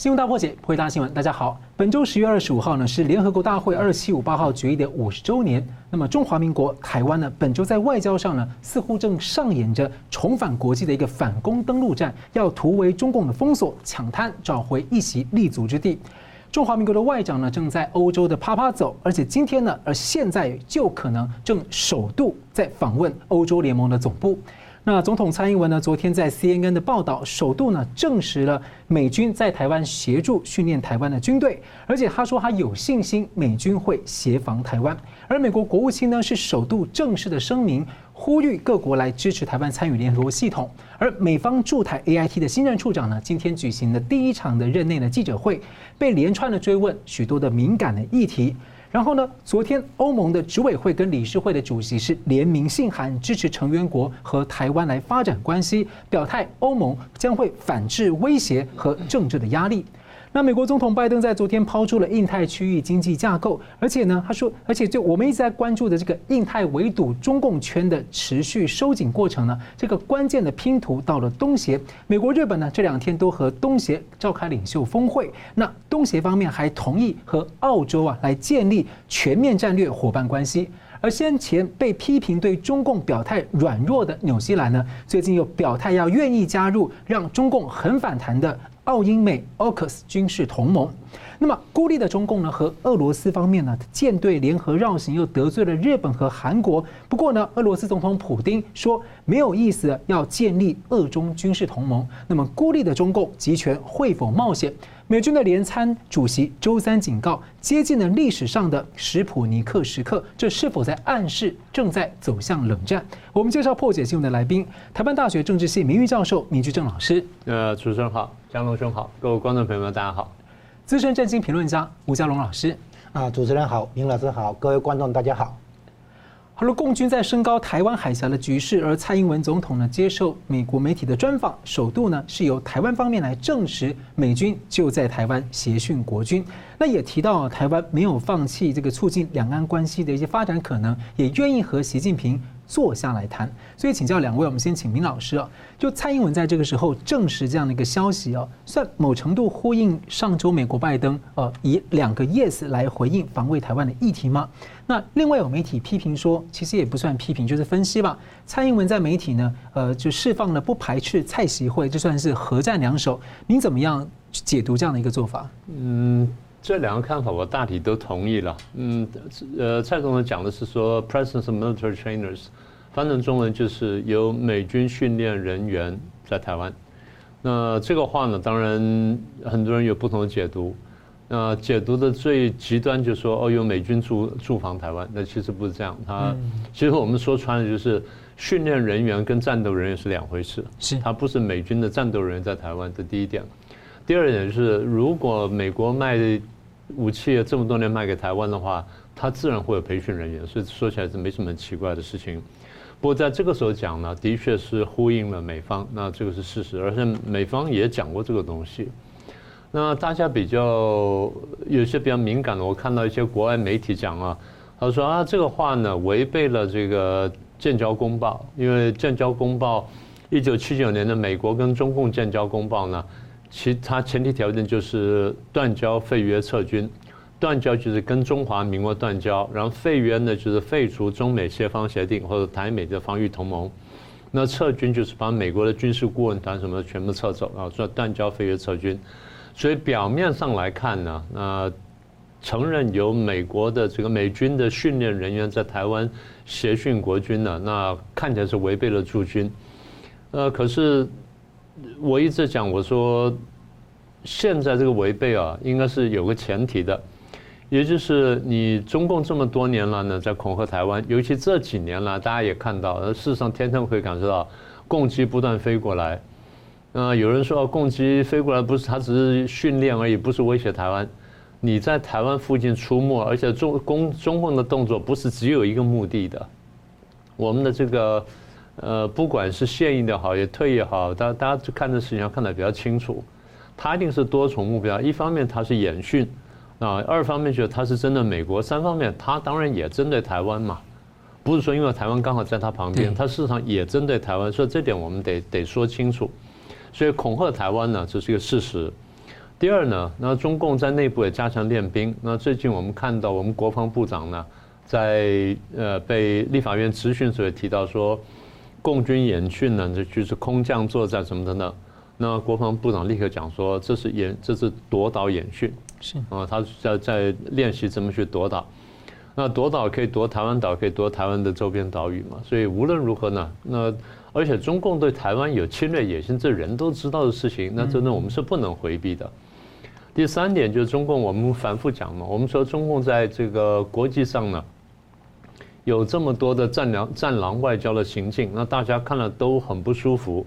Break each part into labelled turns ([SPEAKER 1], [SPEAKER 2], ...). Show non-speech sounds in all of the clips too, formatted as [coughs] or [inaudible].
[SPEAKER 1] 新闻大破解，回答新闻。大家好，本周十月二十五号呢是联合国大会二七五八号决议的五十周年。那么中华民国台湾呢，本周在外交上呢，似乎正上演着重返国际的一个反攻登陆战，要突围中共的封锁，抢滩，找回一席立足之地。中华民国的外长呢，正在欧洲的趴趴走，而且今天呢，而现在就可能正首度在访问欧洲联盟的总部。那总统蔡英文呢，昨天在 CNN 的报道，首度呢证实了美军在台湾协助训练台湾的军队，而且他说他有信心美军会协防台湾。而美国国务卿呢是首度正式的声明，呼吁各国来支持台湾参与联合国系统。而美方驻台 AIT 的新任处长呢，今天举行的第一场的任内的记者会，被连串的追问许多的敏感的议题。然后呢，昨天欧盟的执委会跟理事会的主席是联名信函支持成员国和台湾来发展关系，表态欧盟将会反制威胁和政治的压力。那美国总统拜登在昨天抛出了印太区域经济架构，而且呢，他说，而且就我们一直在关注的这个印太围堵中共圈的持续收紧过程呢，这个关键的拼图到了东协，美国、日本呢这两天都和东协召开领袖峰会，那东协方面还同意和澳洲啊来建立全面战略伙伴关系，而先前被批评对中共表态软弱的纽西兰呢，最近又表态要愿意加入让中共很反弹的。澳英美 AUKUS 军事同盟，那么孤立的中共呢，和俄罗斯方面呢，舰队联合绕行，又得罪了日本和韩国。不过呢，俄罗斯总统普京说没有意思，要建立俄中军事同盟。那么孤立的中共集权会否冒险？美军的联参主席周三警告，接近了历史上的史普尼克时刻，这是否在暗示正在走向冷战？我们介绍破解新闻的来宾，台湾大学政治系名誉教授明居正老师。
[SPEAKER 2] 呃，主持人好，江龙兄好，各位观众朋友们大家好。
[SPEAKER 1] 资深政经评论家吴家龙老师。
[SPEAKER 3] 啊，主持人好，明老师好，各位观众大家好。
[SPEAKER 1] 好了，共军在升高台湾海峡的局势，而蔡英文总统呢接受美国媒体的专访，首度呢是由台湾方面来证实美军就在台湾协训国军，那也提到台湾没有放弃这个促进两岸关系的一些发展可能，也愿意和习近平。坐下来谈，所以请教两位，我们先请明老师啊，就蔡英文在这个时候证实这样的一个消息啊，算某程度呼应上周美国拜登呃以两个 yes 来回应防卫台湾的议题吗？那另外有媒体批评说，其实也不算批评，就是分析吧。蔡英文在媒体呢，呃，就释放了不排斥蔡习会，就算是合战两手。您怎么样解读这样的一个做法？
[SPEAKER 2] 嗯，这两个看法我大体都同意了。嗯，呃，蔡总统讲的是说，presence of military trainers。翻成中文就是由美军训练人员在台湾。那这个话呢，当然很多人有不同的解读。那解读的最极端就是说，哦，有美军驻驻防台湾。那其实不是这样。他其实我们说穿了就是训练人员跟战斗人员是两回事。是。他不是美军的战斗人员在台湾，这第一点。第二点是，如果美国卖武器这么多年卖给台湾的话，他自然会有培训人员。所以说起来是没什么奇怪的事情。不过在这个时候讲呢，的确是呼应了美方，那这个是事实，而且美方也讲过这个东西。那大家比较有些比较敏感的，我看到一些国外媒体讲啊，他说啊，这个话呢违背了这个建交公报，因为建交公报一九七九年的美国跟中共建交公报呢，其他前提条件就是断交、废约、撤军。断交就是跟中华民国断交，然后废约呢就是废除中美协防协定或者台美的防御同盟，那撤军就是把美国的军事顾问团什么的全部撤走啊，说断交废约撤军，所以表面上来看呢，那承认有美国的这个美军的训练人员在台湾协训国军呢，那看起来是违背了驻军，呃，可是我一直讲我说，现在这个违背啊，应该是有个前提的。也就是你中共这么多年了呢，在恐吓台湾，尤其这几年来，大家也看到，事实上天天会感受到，共机不断飞过来。呃，有人说，共机飞过来不是它只是训练而已，不是威胁台湾。你在台湾附近出没，而且中共中共的动作不是只有一个目的的。我们的这个呃，不管是现役的好，也退役好，大大家看这事情要看得比较清楚，他一定是多重目标。一方面，他是演训。啊，二方面就是他是针对美国，三方面他当然也针对台湾嘛，不是说因为台湾刚好在他旁边，他事实上也针对台湾，所以这点我们得得说清楚。所以恐吓台湾呢，这是一个事实。第二呢，那中共在内部也加强练兵。那最近我们看到，我们国防部长呢，在呃被立法院质询时也提到说，共军演训呢，这就是空降作战什么的呢？那国防部长立刻讲说，这是演，这是夺岛演训，是啊，他在在练习怎么去夺岛。那夺岛可以夺台湾岛，可以夺台湾的周边岛屿嘛？所以无论如何呢，那而且中共对台湾有侵略野心，这人都知道的事情，那真的我们是不能回避的。第三点就是中共，我们反复讲嘛，我们说中共在这个国际上呢，有这么多的战狼战狼外交的行径，那大家看了都很不舒服。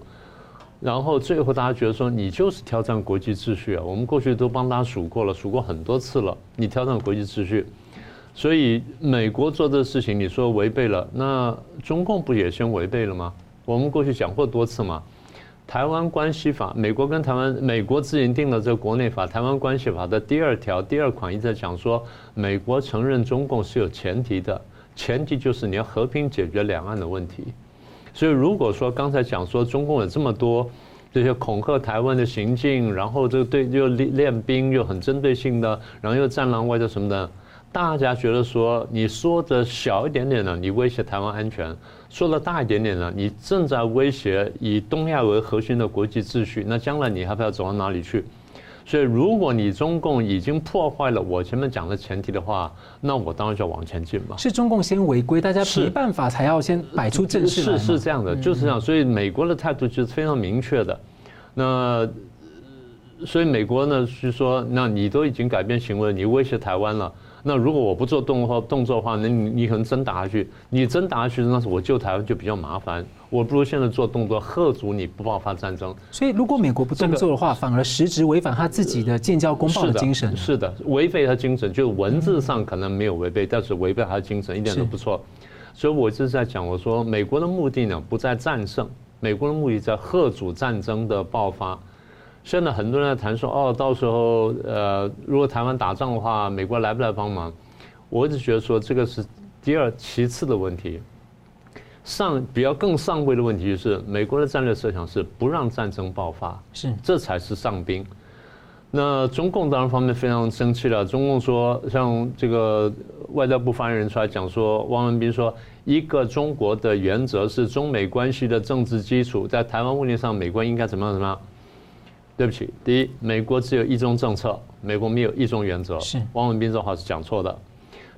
[SPEAKER 2] 然后最后大家觉得说，你就是挑战国际秩序啊！我们过去都帮他数过了，数过很多次了，你挑战国际秩序。所以美国做的事情，你说违背了，那中共不也先违背了吗？我们过去讲过多次嘛，台湾关系法，美国跟台湾，美国自行定了这个国内法，台湾关系法的第二条第二款一直在讲说，美国承认中共是有前提的，前提就是你要和平解决两岸的问题。所以如果说刚才讲说中共有这么多这些恐吓台湾的行径，然后这个对又练练兵又很针对性的，然后又战狼外交什么的。大家觉得说，你说的小一点点呢，你威胁台湾安全；说的大一点点呢，你正在威胁以东亚为核心的国际秩序。那将来你还不要走到哪里去？所以，如果你中共已经破坏了我前面讲的前提的话，那我当然就要往前进嘛。
[SPEAKER 1] 是中共先违规，大家没办法才要先摆出阵势。
[SPEAKER 2] 是是这样的，就是这样。所以美国的态度就是非常明确的。那所以美国呢是说，那你都已经改变行为，你威胁台湾了。那如果我不做动作动作的话，那你你可能真打下去，你真打下去，那是我救台湾就比较麻烦。我不如现在做动作，吓阻你不爆发战争。
[SPEAKER 1] 所以，如果美国不动作的话，反而实质违反他自己的建交公报的精神。
[SPEAKER 2] 是的，违背他精神，就文字上可能没有违背，但是违背他的精神一点都不错。所以我就是在讲，我说美国的目的呢，不在战胜，美国的目的在吓阻战争的爆发。现在很多人在谈说，哦，到时候呃，如果台湾打仗的话，美国来不来帮忙？我一直觉得说，这个是第二其次的问题。上比较更上位的问题就是，美国的战略设想是不让战争爆发，是这才是上兵。那中共当然方面非常生气了。中共说，像这个外交部发言人出来讲说，汪文斌说，一个中国的原则是中美关系的政治基础，在台湾问题上，美国应该怎么样怎么样。对不起，第一，美国只有一中政策，美国没有一中原则。是汪文斌这话是讲错的。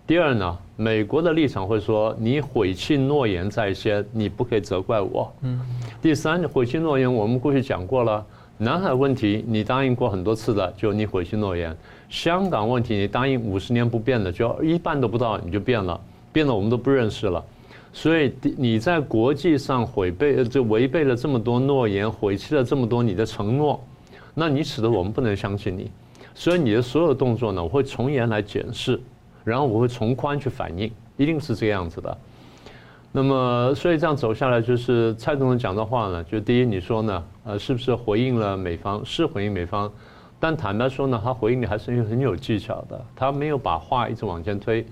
[SPEAKER 2] 第二呢，美国的立场会说，你毁弃诺言在先，你不可以责怪我。嗯。第三，毁弃诺言，我们过去讲过了。南海问题你答应过很多次的，就你毁弃诺言。香港问题你答应五十年不变的，就一半都不到你就变了，变了我们都不认识了。所以你在国际上违背，就违背了这么多诺言，毁弃了这么多你的承诺。那你使得我们不能相信你，所以你的所有动作呢，我会从严来检视，然后我会从宽去反应，一定是这个样子的。那么，所以这样走下来，就是蔡总统讲的话呢，就第一，你说呢，呃，是不是回应了美方？是回应美方，但坦白说呢，他回应你还是很有技巧的，他没有把话一直往前推，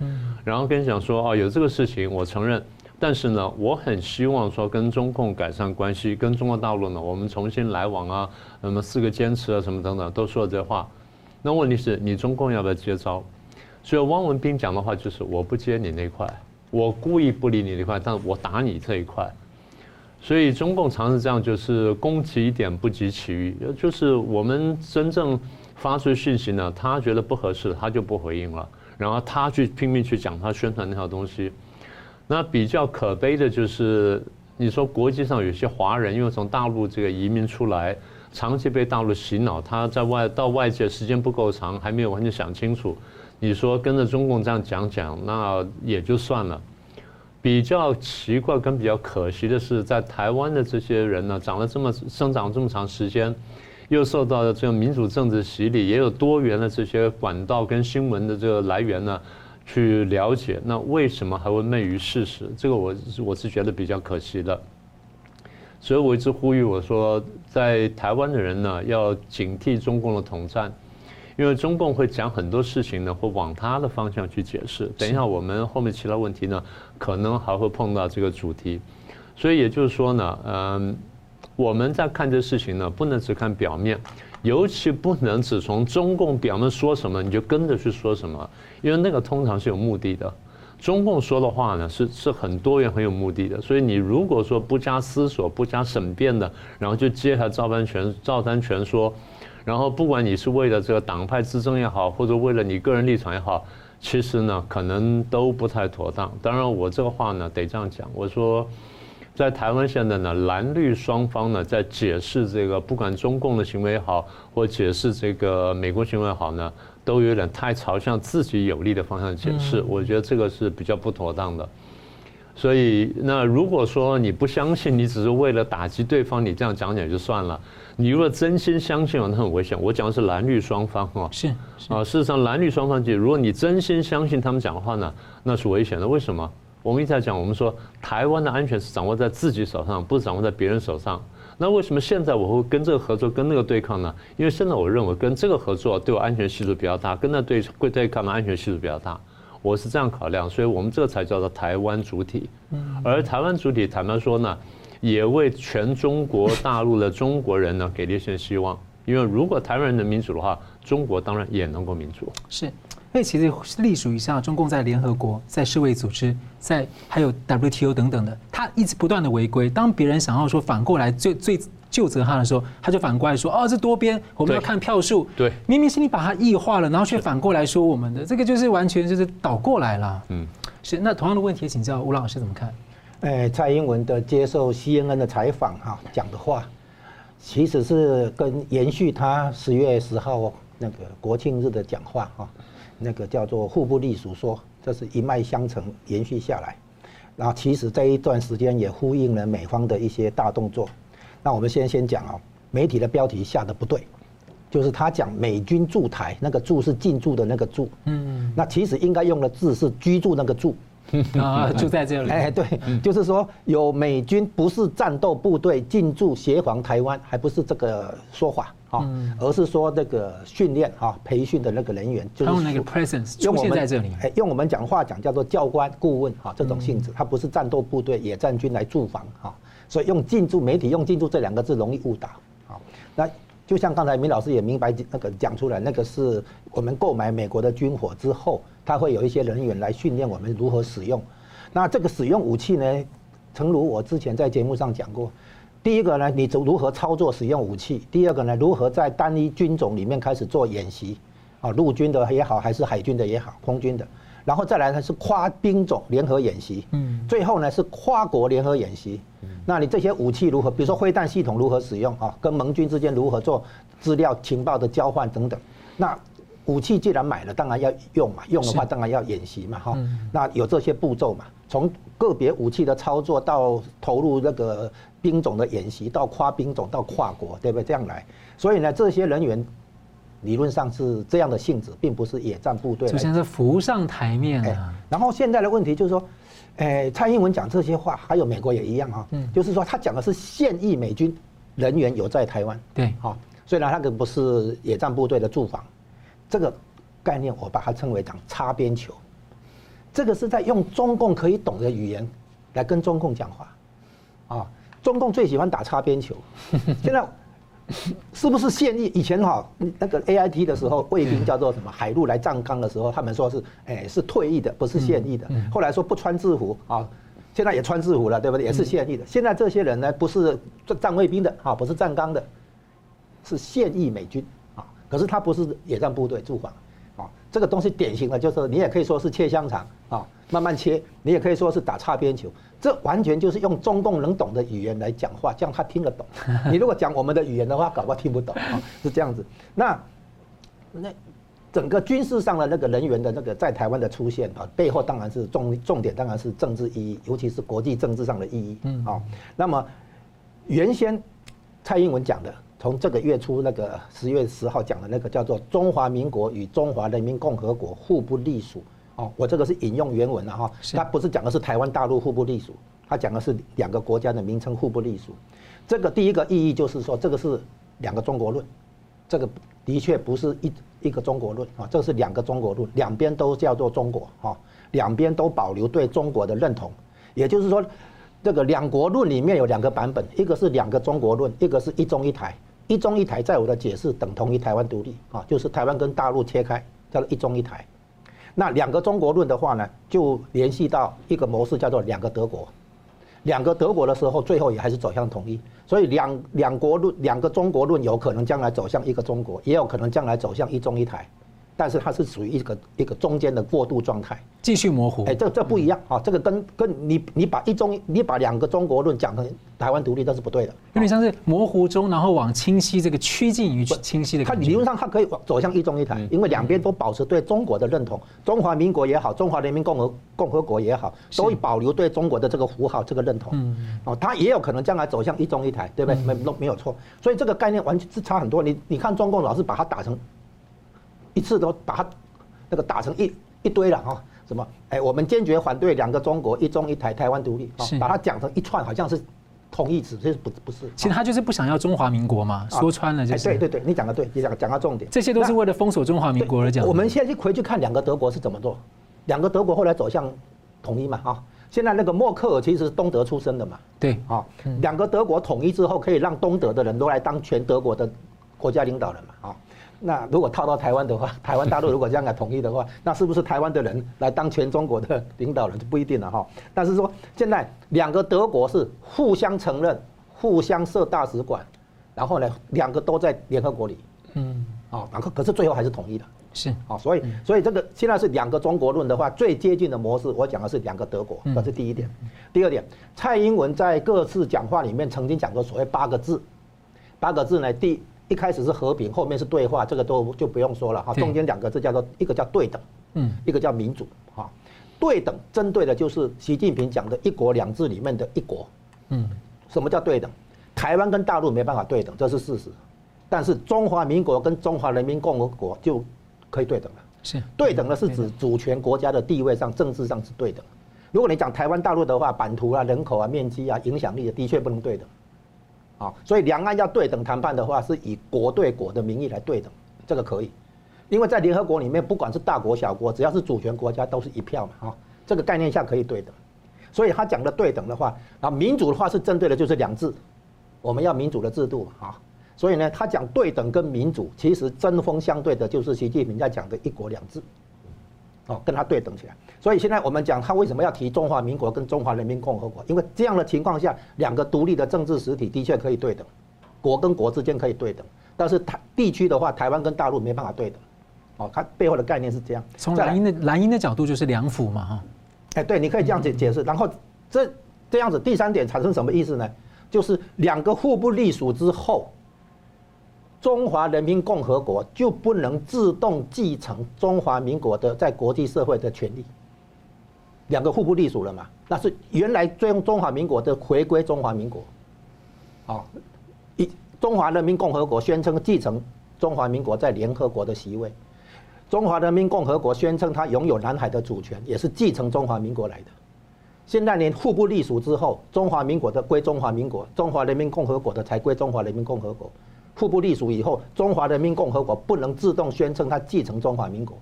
[SPEAKER 2] 然后跟你讲说，哦，有这个事情，我承认。但是呢，我很希望说跟中共改善关系，跟中国大陆呢，我们重新来往啊，那么四个坚持啊，什么等等，都说了这话。那问题是你中共要不要接招？所以汪文斌讲的话就是我不接你那块，我故意不理你那块，但我打你这一块。所以中共常是这样，就是攻其一点不及其余，就是我们真正发出讯息呢，他觉得不合适，他就不回应了，然后他去拼命去讲他宣传那套东西。那比较可悲的就是，你说国际上有些华人，因为从大陆这个移民出来，长期被大陆洗脑，他在外到外界时间不够长，还没有完全想清楚。你说跟着中共这样讲讲，那也就算了。比较奇怪跟比较可惜的是，在台湾的这些人呢，长了这么生长这么长时间，又受到了这个民主政治洗礼，也有多元的这些管道跟新闻的这个来源呢。去了解，那为什么还会昧于事实？这个我我是觉得比较可惜的。所以我一直呼吁我说，在台湾的人呢，要警惕中共的统战，因为中共会讲很多事情呢，会往他的方向去解释。等一下我们后面其他问题呢，可能还会碰到这个主题。所以也就是说呢，嗯，我们在看这事情呢，不能只看表面，尤其不能只从中共表面说什么你就跟着去说什么，因为那个通常是有目的的。中共说的话呢，是是很多元、很有目的的。所以你如果说不加思索、不加审辩的，然后就接下照单全照单全说，然后不管你是为了这个党派之争也好，或者为了你个人立场也好，其实呢，可能都不太妥当。当然，我这个话呢，得这样讲，我说。在台湾现在呢，蓝绿双方呢在解释这个，不管中共的行为也好，或解释这个美国行为也好呢，都有点太朝向自己有利的方向解释。我觉得这个是比较不妥当的。所以，那如果说你不相信，你只是为了打击对方，你这样讲讲就算了。你如果真心相信，那很危险。我讲的是蓝绿双方哦，
[SPEAKER 1] 是
[SPEAKER 2] 啊，事实上蓝绿双方，如果你真心相信他们讲的话呢，那是危险的。为什么？我们一直在讲，我们说台湾的安全是掌握在自己手上，不是掌握在别人手上。那为什么现在我会跟这个合作，跟那个对抗呢？因为现在我认为跟这个合作对我安全系数比较大，跟那对会对抗的安全系数比较大。我是这样考量，所以我们这个才叫做台湾主体。而台湾主体，坦白说呢，也为全中国大陆的中国人呢给了一些希望。因为如果台湾人能民主的话，中国当然也能够民主。
[SPEAKER 1] 是。因为其实隶属于像中共在联合国、在世卫组织、在还有 WTO 等等的，他一直不断的违规。当别人想要说反过来最最就责他的时候，他就反过来说：“哦，这多边，我们要看票数。”
[SPEAKER 2] 对，
[SPEAKER 1] 明明是你把它异化了，然后却反过来说我们的这个就是完全就是倒过来了。嗯，是。那同样的问题，请教吴老师怎么看？
[SPEAKER 3] 哎，蔡英文的接受 CNN 的采访哈，讲的话，其实是跟延续他十月十号那个国庆日的讲话哈。那个叫做互不隶属说，这是一脉相承延续下来。然后其实这一段时间也呼应了美方的一些大动作。那我们先先讲啊，媒体的标题下的不对，就是他讲美军驻台，那个驻是进驻的那个驻，嗯，那其实应该用的字是居住那个住。
[SPEAKER 1] 啊，就在这里。[laughs]
[SPEAKER 3] 哎，对，就是说有美军不是战斗部队进驻协防台湾，还不是这个说法啊，而是说这个训练啊、培训的那个人员，就是
[SPEAKER 1] 用那个 presence 出现在这里。
[SPEAKER 3] 哎，用我们讲话讲叫做教官、顾问啊这种性质，它不是战斗部队、野战军来驻防啊，所以用进驻媒体用进驻这两个字容易误导啊。那就像刚才明老师也明白那个讲出来，那个是我们购买美国的军火之后。他会有一些人员来训练我们如何使用，那这个使用武器呢？诚如我之前在节目上讲过，第一个呢，你如何操作使用武器；第二个呢，如何在单一军种里面开始做演习，啊，陆军的也好，还是海军的也好，空军的，然后再来呢是跨兵种联合演习，嗯，最后呢是跨国联合演习。那你这些武器如何？比如说飞弹系统如何使用啊？跟盟军之间如何做资料情报的交换等等，那。武器既然买了，当然要用嘛，用的话当然要演习嘛，哈。那有这些步骤嘛，从个别武器的操作到投入那个兵种的演习，到跨兵种到跨国，对不对？这样来，所以呢，这些人员理论上是这样的性质，并不是野战部队。
[SPEAKER 1] 就像是浮上台面了。
[SPEAKER 3] 然后现在的问题就是说，诶，蔡英文讲这些话，还有美国也一样哈，就是说他讲的是现役美军人员有在台湾，
[SPEAKER 1] 对，
[SPEAKER 3] 哈，虽然他可不是野战部队的驻防。这个概念我把它称为讲擦边球，这个是在用中共可以懂的语言来跟中共讲话，啊，中共最喜欢打擦边球。[laughs] 现在是不是现役？以前哈那个 A I T 的时候，卫兵叫做什么海陆来站岗的时候，他们说是哎是退役的，不是现役的。后来说不穿制服啊，现在也穿制服了，对不对？也是现役的。现在这些人呢，不是站卫兵的啊，不是站岗的，是现役美军啊。可是他不是野战部队驻防，啊，这个东西典型的，就是你也可以说是切香肠啊，慢慢切，你也可以说是打擦边球，这完全就是用中共能懂的语言来讲话，这样他听得懂。[laughs] 你如果讲我们的语言的话，搞不好听不懂啊，是这样子。那那整个军事上的那个人员的那个在台湾的出现啊，背后当然是重重点，当然是政治意义，尤其是国际政治上的意义。嗯，啊，那么原先蔡英文讲的。从这个月初那个十月十号讲的那个叫做“中华民国与中华人民共和国互不隶属”哦，我这个是引用原文了哈，它不是讲的是台湾大陆互不隶属，它讲的是两个国家的名称互不隶属。这个第一个意义就是说，这个是两个中国论，这个的确不是一一个中国论啊，这是两个中国论，两边都叫做中国哈，两边都保留对中国的认同，也就是说。这个两国论里面有两个版本，一个是两个中国论，一个是一中一台。一中一台在我的解释等同于台湾独立啊，就是台湾跟大陆切开叫做一中一台。那两个中国论的话呢，就联系到一个模式叫做两个德国。两个德国的时候，最后也还是走向统一。所以两两国论、两个中国论有可能将来走向一个中国，也有可能将来走向一中一台。但是它是属于一个一个中间的过渡状态，
[SPEAKER 1] 继续模糊。
[SPEAKER 3] 哎，这这不一样啊！这个跟跟你你把一中你把两个中国论讲成台湾独立，这是不对的。
[SPEAKER 1] 有点像是模糊中，然后往清晰这个趋近于清晰的。
[SPEAKER 3] 它理论上它可以走向一中一台，因为两边都保持对中国的认同，中华民国也好，中华人民共和共和国也好，都会保留对中国的这个符号这个认同。嗯。哦，它也有可能将来走向一中一台，对不对？没没没有错。所以这个概念完全是差很多。你你看中共老是把它打成。一次都把它那个打成一一堆了哈，什么？哎，我们坚决反对两个中国、一中一台、台湾独立，把它讲成一串，好像是同义词，这是不不是？
[SPEAKER 1] 其实他就是不想要中华民国嘛，说穿了就是。
[SPEAKER 3] 对对对，你讲的对，你讲讲到重点。
[SPEAKER 1] 这些都是为了封锁中华民国而讲。
[SPEAKER 3] 我们现在去回去看两个德国是怎么做，两个德国后来走向统一嘛啊。现在那个默克尔其实是东德出身的嘛，
[SPEAKER 1] 对
[SPEAKER 3] 啊，两个德国统一之后，可以让东德的人都来当全德国的国家领导人嘛啊。那如果套到台湾的话，[laughs] 台湾大陆如果将来统一的话，那是不是台湾的人来当全中国的领导人就不一定了哈。但是说现在两个德国是互相承认、互相设大使馆，然后呢，两个都在联合国里，嗯，啊，然后可是最后还是统一的，
[SPEAKER 1] 是啊，
[SPEAKER 3] 所以所以这个现在是两个中国论的话，最接近的模式，我讲的是两个德国，这是第一点。第二点，蔡英文在各次讲话里面曾经讲过所谓八个字，八个字呢，第。一开始是和平，后面是对话，这个都就不用说了哈。中间两个字叫做一个叫对等，嗯，一个叫民主哈。对等针对的就是习近平讲的一国两制里面的一国，嗯，什么叫对等？台湾跟大陆没办法对等，这是事实。但是中华民国跟中华人民共和国就可以对等了。是对等的是指主权国家的地位上、政治上是对等。如果你讲台湾大陆的话，版图啊、人口啊、面积啊、影响力的，的确不能对等。啊，所以两岸要对等谈判的话，是以国对国的名义来对等，这个可以，因为在联合国里面，不管是大国小国，只要是主权国家，都是一票嘛，啊，这个概念下可以对等。所以他讲的对等的话，啊，民主的话是针对的就是两制，我们要民主的制度嘛，啊，所以呢，他讲对等跟民主，其实针锋相对的就是习近平在讲的一国两制。哦，跟他对等起来，所以现在我们讲他为什么要提中华民国跟中华人民共和国？因为这样的情况下，两个独立的政治实体的确可以对等，国跟国之间可以对等，但是台地区的话，台湾跟大陆没办法对等。哦，它背后的概念是这样。
[SPEAKER 1] 从蓝营的蓝营的角度就是两府嘛，哈。
[SPEAKER 3] 哎，对，你可以这样解解释。然后这这样子，第三点产生什么意思呢？就是两个互不隶属之后。中华人民共和国就不能自动继承中华民国的在国际社会的权利，两个互不隶属了嘛？那是原来中中华民国的回归中华民国，啊，一中华人民共和国宣称继承中华民国在联合国的席位，中华人民共和国宣称它拥有南海的主权，也是继承中华民国来的。现在连互不隶属之后，中华民国的归中华民国，中华人民共和国的才归中华人民共和国。互不隶属以后，中华人民共和国不能自动宣称它继承中华民国，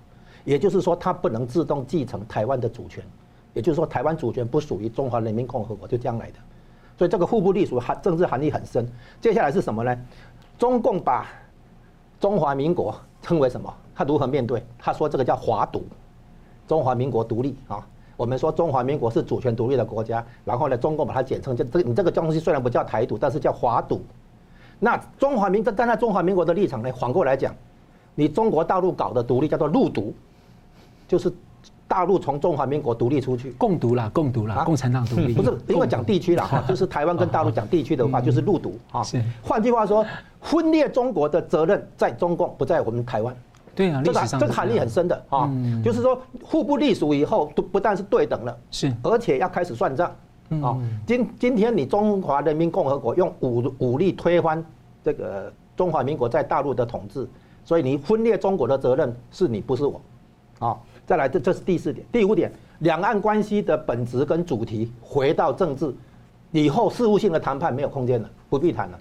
[SPEAKER 3] 也就是说，它不能自动继承台湾的主权，也就是说，台湾主权不属于中华人民共和国，就这样来的。所以这个互不隶属含政治含义很深。接下来是什么呢？中共把中华民国称为什么？他如何面对？他说这个叫华独，中华民国独立啊。我们说中华民国是主权独立的国家，然后呢，中共把它简称就这你这个东西虽然不叫台独，但是叫华独。那中华民，站在中华民国的立场呢？反过来讲，你中国大陆搞的独立叫做入独，就是大陆从中华民国独立出去，
[SPEAKER 1] 共独啦，共独啦，共产党独立。
[SPEAKER 3] 不是，因为讲地区啦，哈，[laughs] 就是台湾跟大陆讲地区的话，就是入独哈。是。换句话说，分裂中国的责任在中共，不在我们台湾。
[SPEAKER 1] 对啊，
[SPEAKER 3] 这个这个含义很深的啊，就是说互不隶属以后，不不但是对等了，是，而且要开始算账。啊，今今天你中华人民共和国用武武力推翻这个中华民国在大陆的统治，所以你分裂中国的责任是你不是我，啊，再来这这是第四点，第五点，两岸关系的本质跟主题回到政治，以后事务性的谈判没有空间了，不必谈了，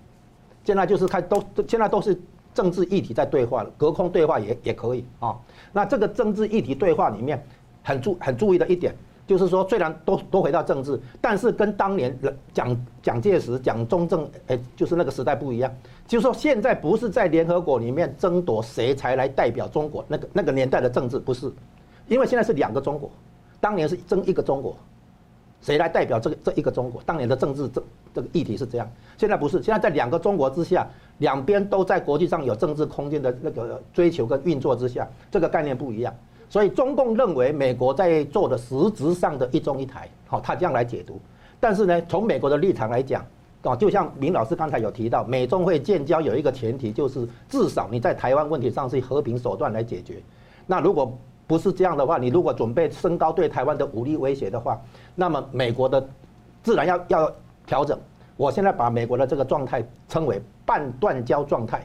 [SPEAKER 3] 现在就是看都现在都是政治议题在对话了，隔空对话也也可以。啊，那这个政治议题对话里面很注很注意的一点。就是说，虽然都都回到政治，但是跟当年蒋蒋介石、蒋中正，哎，就是那个时代不一样。就是说，现在不是在联合国里面争夺谁才来代表中国，那个那个年代的政治不是，因为现在是两个中国，当年是争一个中国，谁来代表这个这一个中国？当年的政治这这个议题是这样，现在不是，现在在两个中国之下，两边都在国际上有政治空间的那个追求跟运作之下，这个概念不一样。所以中共认为美国在做的实质上的一中一台，好，他这样来解读。但是呢，从美国的立场来讲，啊，就像明老师刚才有提到，美中会建交有一个前提，就是至少你在台湾问题上是和平手段来解决。那如果不是这样的话，你如果准备升高对台湾的武力威胁的话，那么美国的自然要要调整。我现在把美国的这个状态称为半断交状态。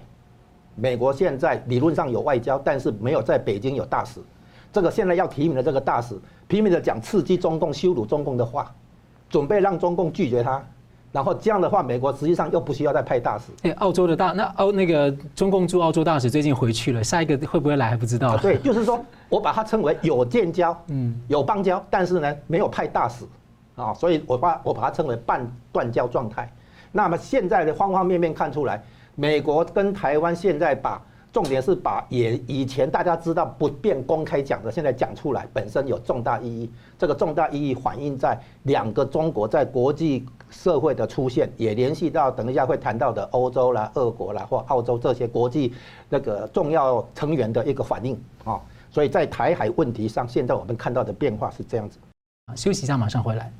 [SPEAKER 3] 美国现在理论上有外交，但是没有在北京有大使。这个现在要提名的这个大使，拼命的讲刺激中共、羞辱中共的话，准备让中共拒绝他，然后这样的话，美国实际上又不需要再派大使。
[SPEAKER 1] 哎，澳洲的大那澳那个中共驻澳洲大使最近回去了，下一个会不会来还不知道。
[SPEAKER 3] 对，就是说我把它称为有建交，嗯，有邦交，但是呢没有派大使，啊，所以我把我把它称为半断交状态。那么现在的方方面面看出来，美国跟台湾现在把。重点是把也以前大家知道不便公开讲的，现在讲出来本身有重大意义。这个重大意义反映在两个中国在国际社会的出现，也联系到等一下会谈到的欧洲啦、俄国啦或澳洲这些国际那个重要成员的一个反应啊。所以在台海问题上，现在我们看到的变化是这样子。
[SPEAKER 1] 休息一下，马上回来。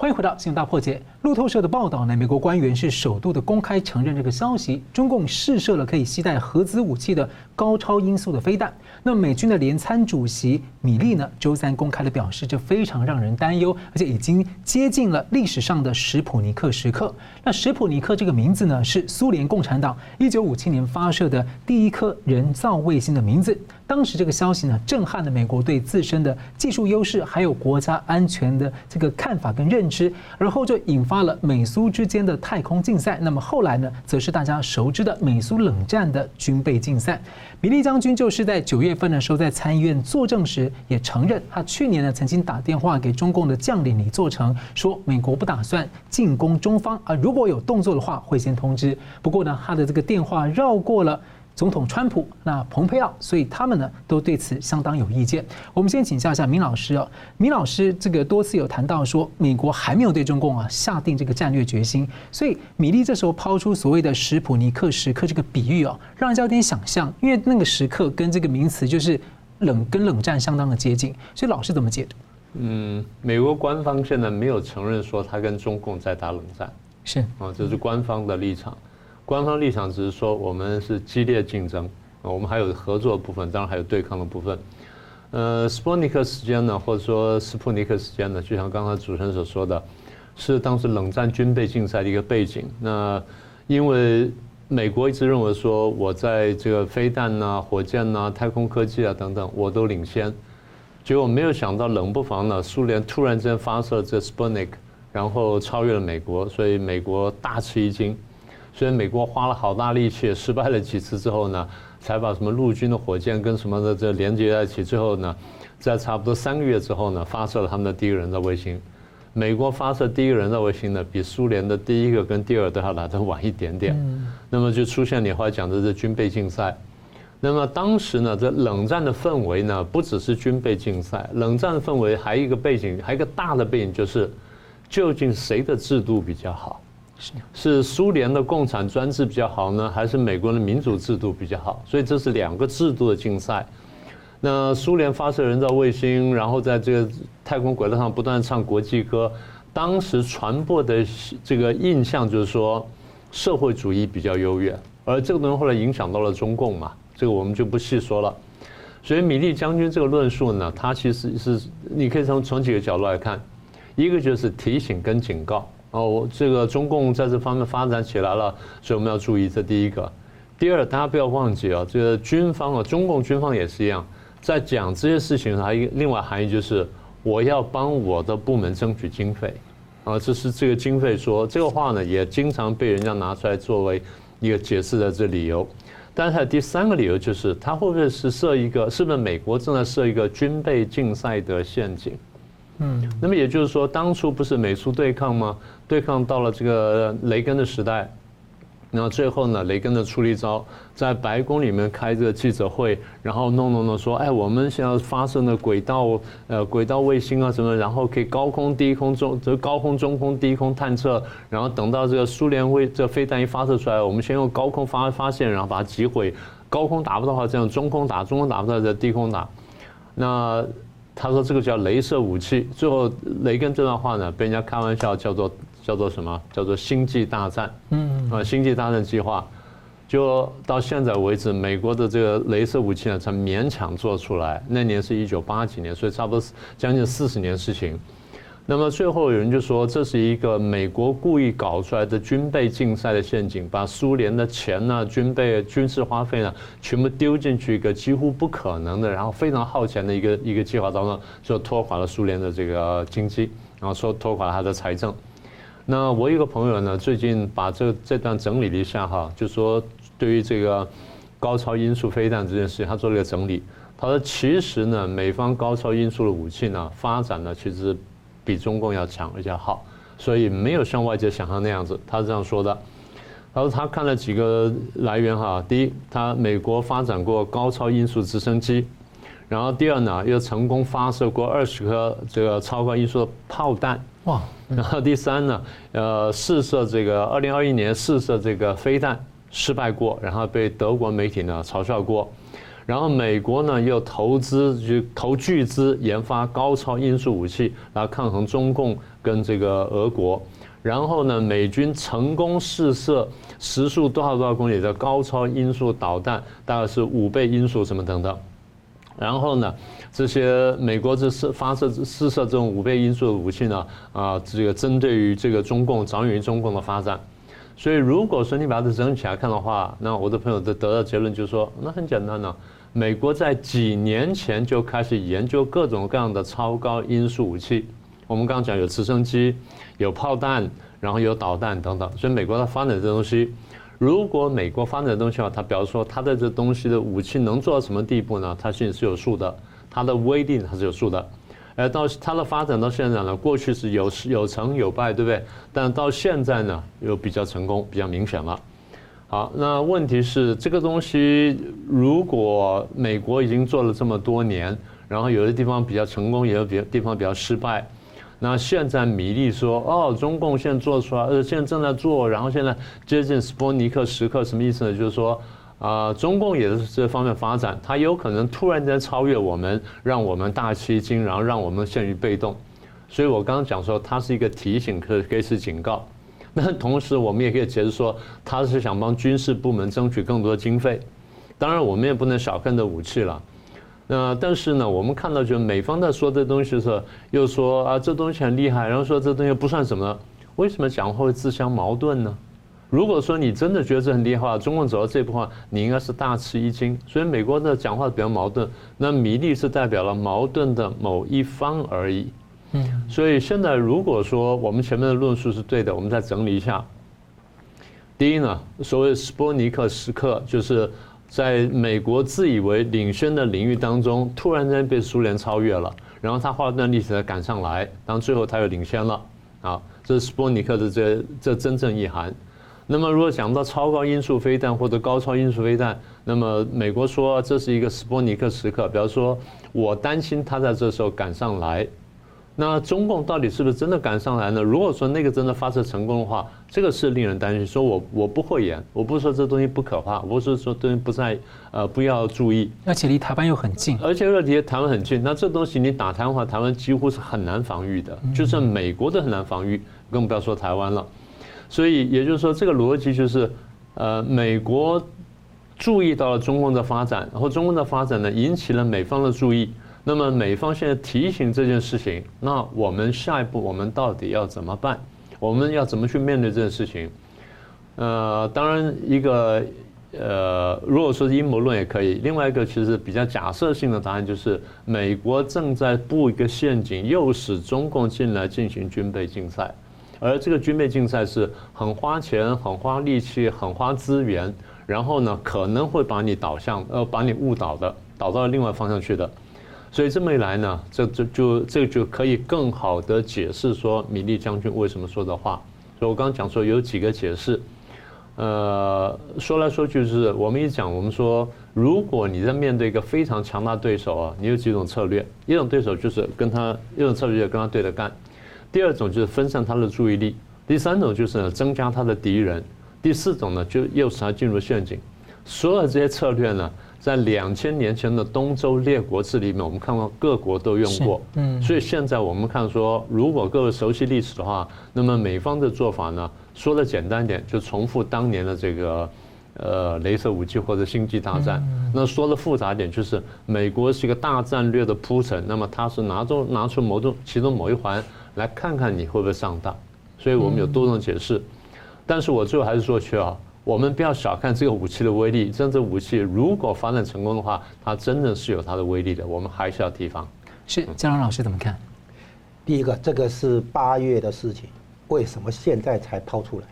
[SPEAKER 1] 欢迎回到《新闻大破解》。路透社的报道呢，美国官员是首度的公开承认这个消息，中共试射了可以携带核子武器的高超音速的飞弹。那美军的联参主席米利呢，周三公开的表示，这非常让人担忧，而且已经接近了历史上的史普尼克时刻。那史普尼克这个名字呢，是苏联共产党一九五七年发射的第一颗人造卫星的名字。当时这个消息呢，震撼了美国对自身的技术优势，还有国家安全的这个看法跟认知，而后就引发了美苏之间的太空竞赛。那么后来呢，则是大家熟知的美苏冷战的军备竞赛。米利将军就是在九月份的时候在参议院作证时，也承认他去年呢曾经打电话给中共的将领李作成，说美国不打算进攻中方啊，如果有动作的话会先通知。不过呢，他的这个电话绕过了。总统川普，那蓬佩奥，所以他们呢都对此相当有意见。我们先请教一下明老师哦，明老师这个多次有谈到说，美国还没有对中共啊下定这个战略决心，所以米利这时候抛出所谓的史普尼克时刻这个比喻哦，让人家有点想象，因为那个时刻跟这个名词就是冷跟冷战相当的接近，所以老师怎么解读？
[SPEAKER 2] 嗯，美国官方现在没有承认说他跟中共在打冷战，
[SPEAKER 1] 是
[SPEAKER 2] 啊，这是官方的立场。官方立场只是说我们是激烈竞争，啊我们还有合作的部分，当然还有对抗的部分。呃，斯普尼克时间呢，或者说斯普尼克时间呢，就像刚才主持人所说的，是当时冷战军备竞赛的一个背景。那因为美国一直认为说，我在这个飞弹呐、火箭呐、太空科技啊等等，我都领先。结果没有想到，冷不防呢，苏联突然之间发射这斯普尼克，然后超越了美国，所以美国大吃一惊。所以美国花了好大力气，失败了几次之后呢，才把什么陆军的火箭跟什么的这连接在一起。最后呢，在差不多三个月之后呢，发射了他们的第一个人造卫星。美国发射第一个人造卫星呢，比苏联的第一个跟第二都要来的晚一点点。那么就出现你后来讲的这军备竞赛。那么当时呢，这冷战的氛围呢，不只是军备竞赛，冷战的氛围还有一个背景，还有一个大的背景就是，究竟谁的制度比较好？是苏联的共产专制比较好呢，还是美国的民主制度比较好？所以这是两个制度的竞赛。那苏联发射人造卫星，然后在这个太空轨道上不断唱国际歌，当时传播的这个印象就是说社会主义比较优越，而这个东西后来影响到了中共嘛，这个我们就不细说了。所以米利将军这个论述呢，它其实是你可以从从几个角度来看，一个就是提醒跟警告。哦，这个中共在这方面发展起来了，所以我们要注意。这第一个，第二，大家不要忘记啊，这个军方啊，中共军方也是一样，在讲这些事情还有另外含义就是，我要帮我的部门争取经费，啊，这是这个经费说这个话呢，也经常被人家拿出来作为一个解释的这理由。但是第三个理由就是，他会不会是设一个，是不是美国正在设一个军备竞赛的陷阱？嗯，那么也就是说，当初不是美苏对抗吗？对抗到了这个雷根的时代。那最后呢，雷根的出了一招，在白宫里面开这个记者会，然后弄弄弄说，哎，我们现在发射的轨道，呃，轨道卫星啊什么，然后可以高空、低空、中，这高空、中空、低空探测，然后等到这个苏联卫这飞弹一发射出来，我们先用高空发发现，然后把它击毁，高空打不到的话，这样中空打，中空打不到再低空打。那他说这个叫镭射武器。最后雷根这段话呢，被人家开玩笑叫做。叫做什么？叫做星际大战。嗯啊，星际大战计划，就到现在为止，美国的这个镭射武器呢，才勉强做出来。那年是一九八几年，所以差不多将近四十年事情。那么最后有人就说，这是一个美国故意搞出来的军备竞赛的陷阱，把苏联的钱呢、军备、军事花费呢，全部丢进去一个几乎不可能的，然后非常耗钱的一个一个计划当中，就拖垮了苏联的这个经济，然后说拖垮了他的财政。那我有一个朋友呢，最近把这这段整理了一下哈，就说对于这个高超音速飞弹这件事情，他做了一个整理。他说，其实呢，美方高超音速的武器呢，发展呢，其实比中共要强而且好，所以没有像外界想象那样子。他是这样说的。他说他看了几个来源哈，第一，他美国发展过高超音速直升机，然后第二呢，又成功发射过二十颗这个超高音速的炮弹。哇！[laughs] 然后第三呢，呃，试射这个二零二一年试射这个飞弹失败过，然后被德国媒体呢嘲笑过。然后美国呢又投资就投巨资研发高超音速武器来抗衡中共跟这个俄国。然后呢，美军成功试射时速多少多少公里的高超音速导弹，大概是五倍音速什么等等。然后呢，这些美国这是发射试射这种五倍音速的武器呢，啊，这个针对于这个中共，着眼于中共的发展。所以如果说你把它整起来看的话，那我的朋友得得到结论就是说，那很简单呢，美国在几年前就开始研究各种各样的超高音速武器。我们刚刚讲有直升机、有炮弹，然后有导弹等等，所以美国它发展这东西。如果美国发展的东西的话，它比方说它的这东西的武器能做到什么地步呢？它心里是有数的，它的威力它是有数的。而到它的发展到现在呢，过去是有有成有败，对不对？但到现在呢，又比较成功，比较明显了。好，那问题是这个东西，如果美国已经做了这么多年，然后有的地方比较成功，也有别的地方比较失败。那现在米利说哦，中共现在做出来，呃，现在正在做，然后现在接近斯波尼克时刻，什么意思呢？就是说啊，中共也是这方面发展，它有可能突然间超越我们，让我们大吃一惊，然后让我们陷于被动。所以我刚刚讲说，它是一个提醒，可可以是警告。那同时，我们也可以解释说，他是想帮军事部门争取更多经费。当然，我们也不能小看这武器了。那但是呢，我们看到就是美方在说这东西的时候，又说啊这东西很厉害，然后说这东西不算什么，为什么讲话会自相矛盾呢？如果说你真的觉得这很厉害，中共走到这步话，你应该是大吃一惊。所以美国的讲话比较矛盾，那米利是代表了矛盾的某一方而已。嗯，所以现在如果说我们前面的论述是对的，我们再整理一下。第一呢，所谓斯波尼克时刻就是。在美国自以为领先的领域当中，突然间被苏联超越了，然后他花了段历史才赶上来，当最后他又领先了。啊，这是斯波尼克的这这真正意涵。那么如果讲到超高音速飞弹或者高超音速飞弹，那么美国说这是一个斯波尼克时刻，比方说我担心他在这时候赶上来。那中共到底是不是真的赶上来呢？如果说那个真的发射成功的话，这个是令人担心。说我我不会言，我不是说这东西不可怕，我不是说东西不在呃不要注意。
[SPEAKER 1] 而且离台湾又很近，
[SPEAKER 2] 而且又离台湾很近，那这东西你打台湾的话，台湾几乎是很难防御的，就算美国都很难防御，更不要说台湾了。所以也就是说，这个逻辑就是，呃，美国注意到了中共的发展，然后中共的发展呢引起了美方的注意。那么美方现在提醒这件事情，那我们下一步我们到底要怎么办？我们要怎么去面对这件事情？呃，当然一个呃，如果说是阴谋论也可以。另外一个其实比较假设性的答案就是，美国正在布一个陷阱，诱使中共进来进行军备竞赛，而这个军备竞赛是很花钱、很花力气、很花资源，然后呢可能会把你导向呃把你误导的，导到另外方向去的。所以这么一来呢，这这就这就可以更好的解释说米利将军为什么说的话。所以我刚刚讲说有几个解释，呃，说来说去就是我们一讲，我们说如果你在面对一个非常强大对手啊，你有几种策略，一种对手就是跟他，一种策略就跟他对着干，第二种就是分散他的注意力，第三种就是增加他的敌人，第四种呢就诱使他进入陷阱。所有这些策略呢，在两千年前的东周列国志里面，我们看到各国都用过。嗯，所以现在我们看说，如果各位熟悉历史的话，那么美方的做法呢，说的简单点，就重复当年的这个，呃，镭射武器或者星际大战。那说的复杂点，就是美国是一个大战略的铺陈，那么它是拿出拿出某种其中某一环来看看你会不会上当。所以我们有多种解释，但是我最后还是说去啊。我们不要小看这个武器的威力，真正武器如果发展成功的话，它真的是有它的威力的。我们还是要提防。
[SPEAKER 1] 是江龙老师怎么看？
[SPEAKER 3] 第一个，这个是八月的事情，为什么现在才抛出来？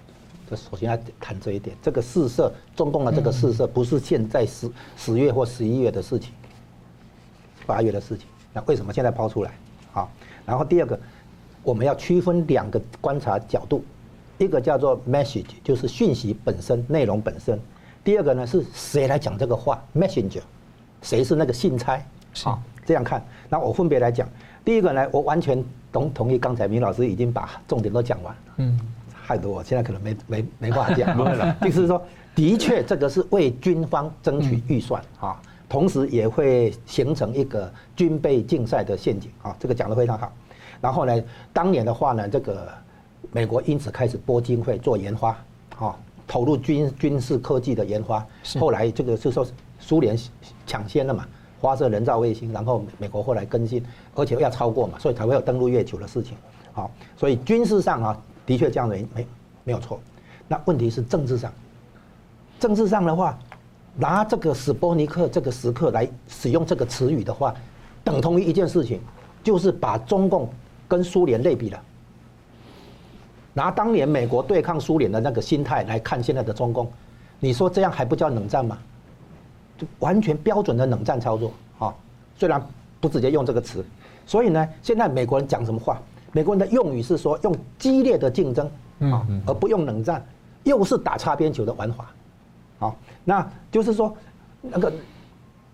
[SPEAKER 3] 这首先要谈这一点。这个试射，中共的这个试射不是现在十十月或十一月的事情，八月的事情。那为什么现在抛出来？好，然后第二个，我们要区分两个观察角度。一个叫做 message，就是讯息本身、内容本身；第二个呢，是谁来讲这个话，messenger，谁是那个信差？好，这样看。那我分别来讲。第一个呢，我完全同同意刚才明老师已经把重点都讲完。嗯，害得我现在可能没没没话讲 [laughs] 了。就是说，的确这个是为军方争取预算啊，同时也会形成一个军备竞赛的陷阱啊。这个讲得非常好。然后呢，当年的话呢，这个。美国因此开始拨经费做研发，啊，投入军军事科技的研发。后来这个是说苏联抢先了嘛，发射人造卫星，然后美国后来跟进，而且要超过嘛，所以才会有登陆月球的事情。好，所以军事上啊，的确这样的没没有错。那问题是政治上，政治上的话，拿这个史波尼克这个时刻来使用这个词语的话，等同于一件事情，就是把中共跟苏联类比了。拿当年美国对抗苏联的那个心态来看现在的中共，你说这样还不叫冷战吗？就完全标准的冷战操作啊！虽然不直接用这个词，所以呢，现在美国人讲什么话？美国人的用语是说用激烈的竞争啊，而不用冷战，又是打擦边球的玩法。好，那就是说那个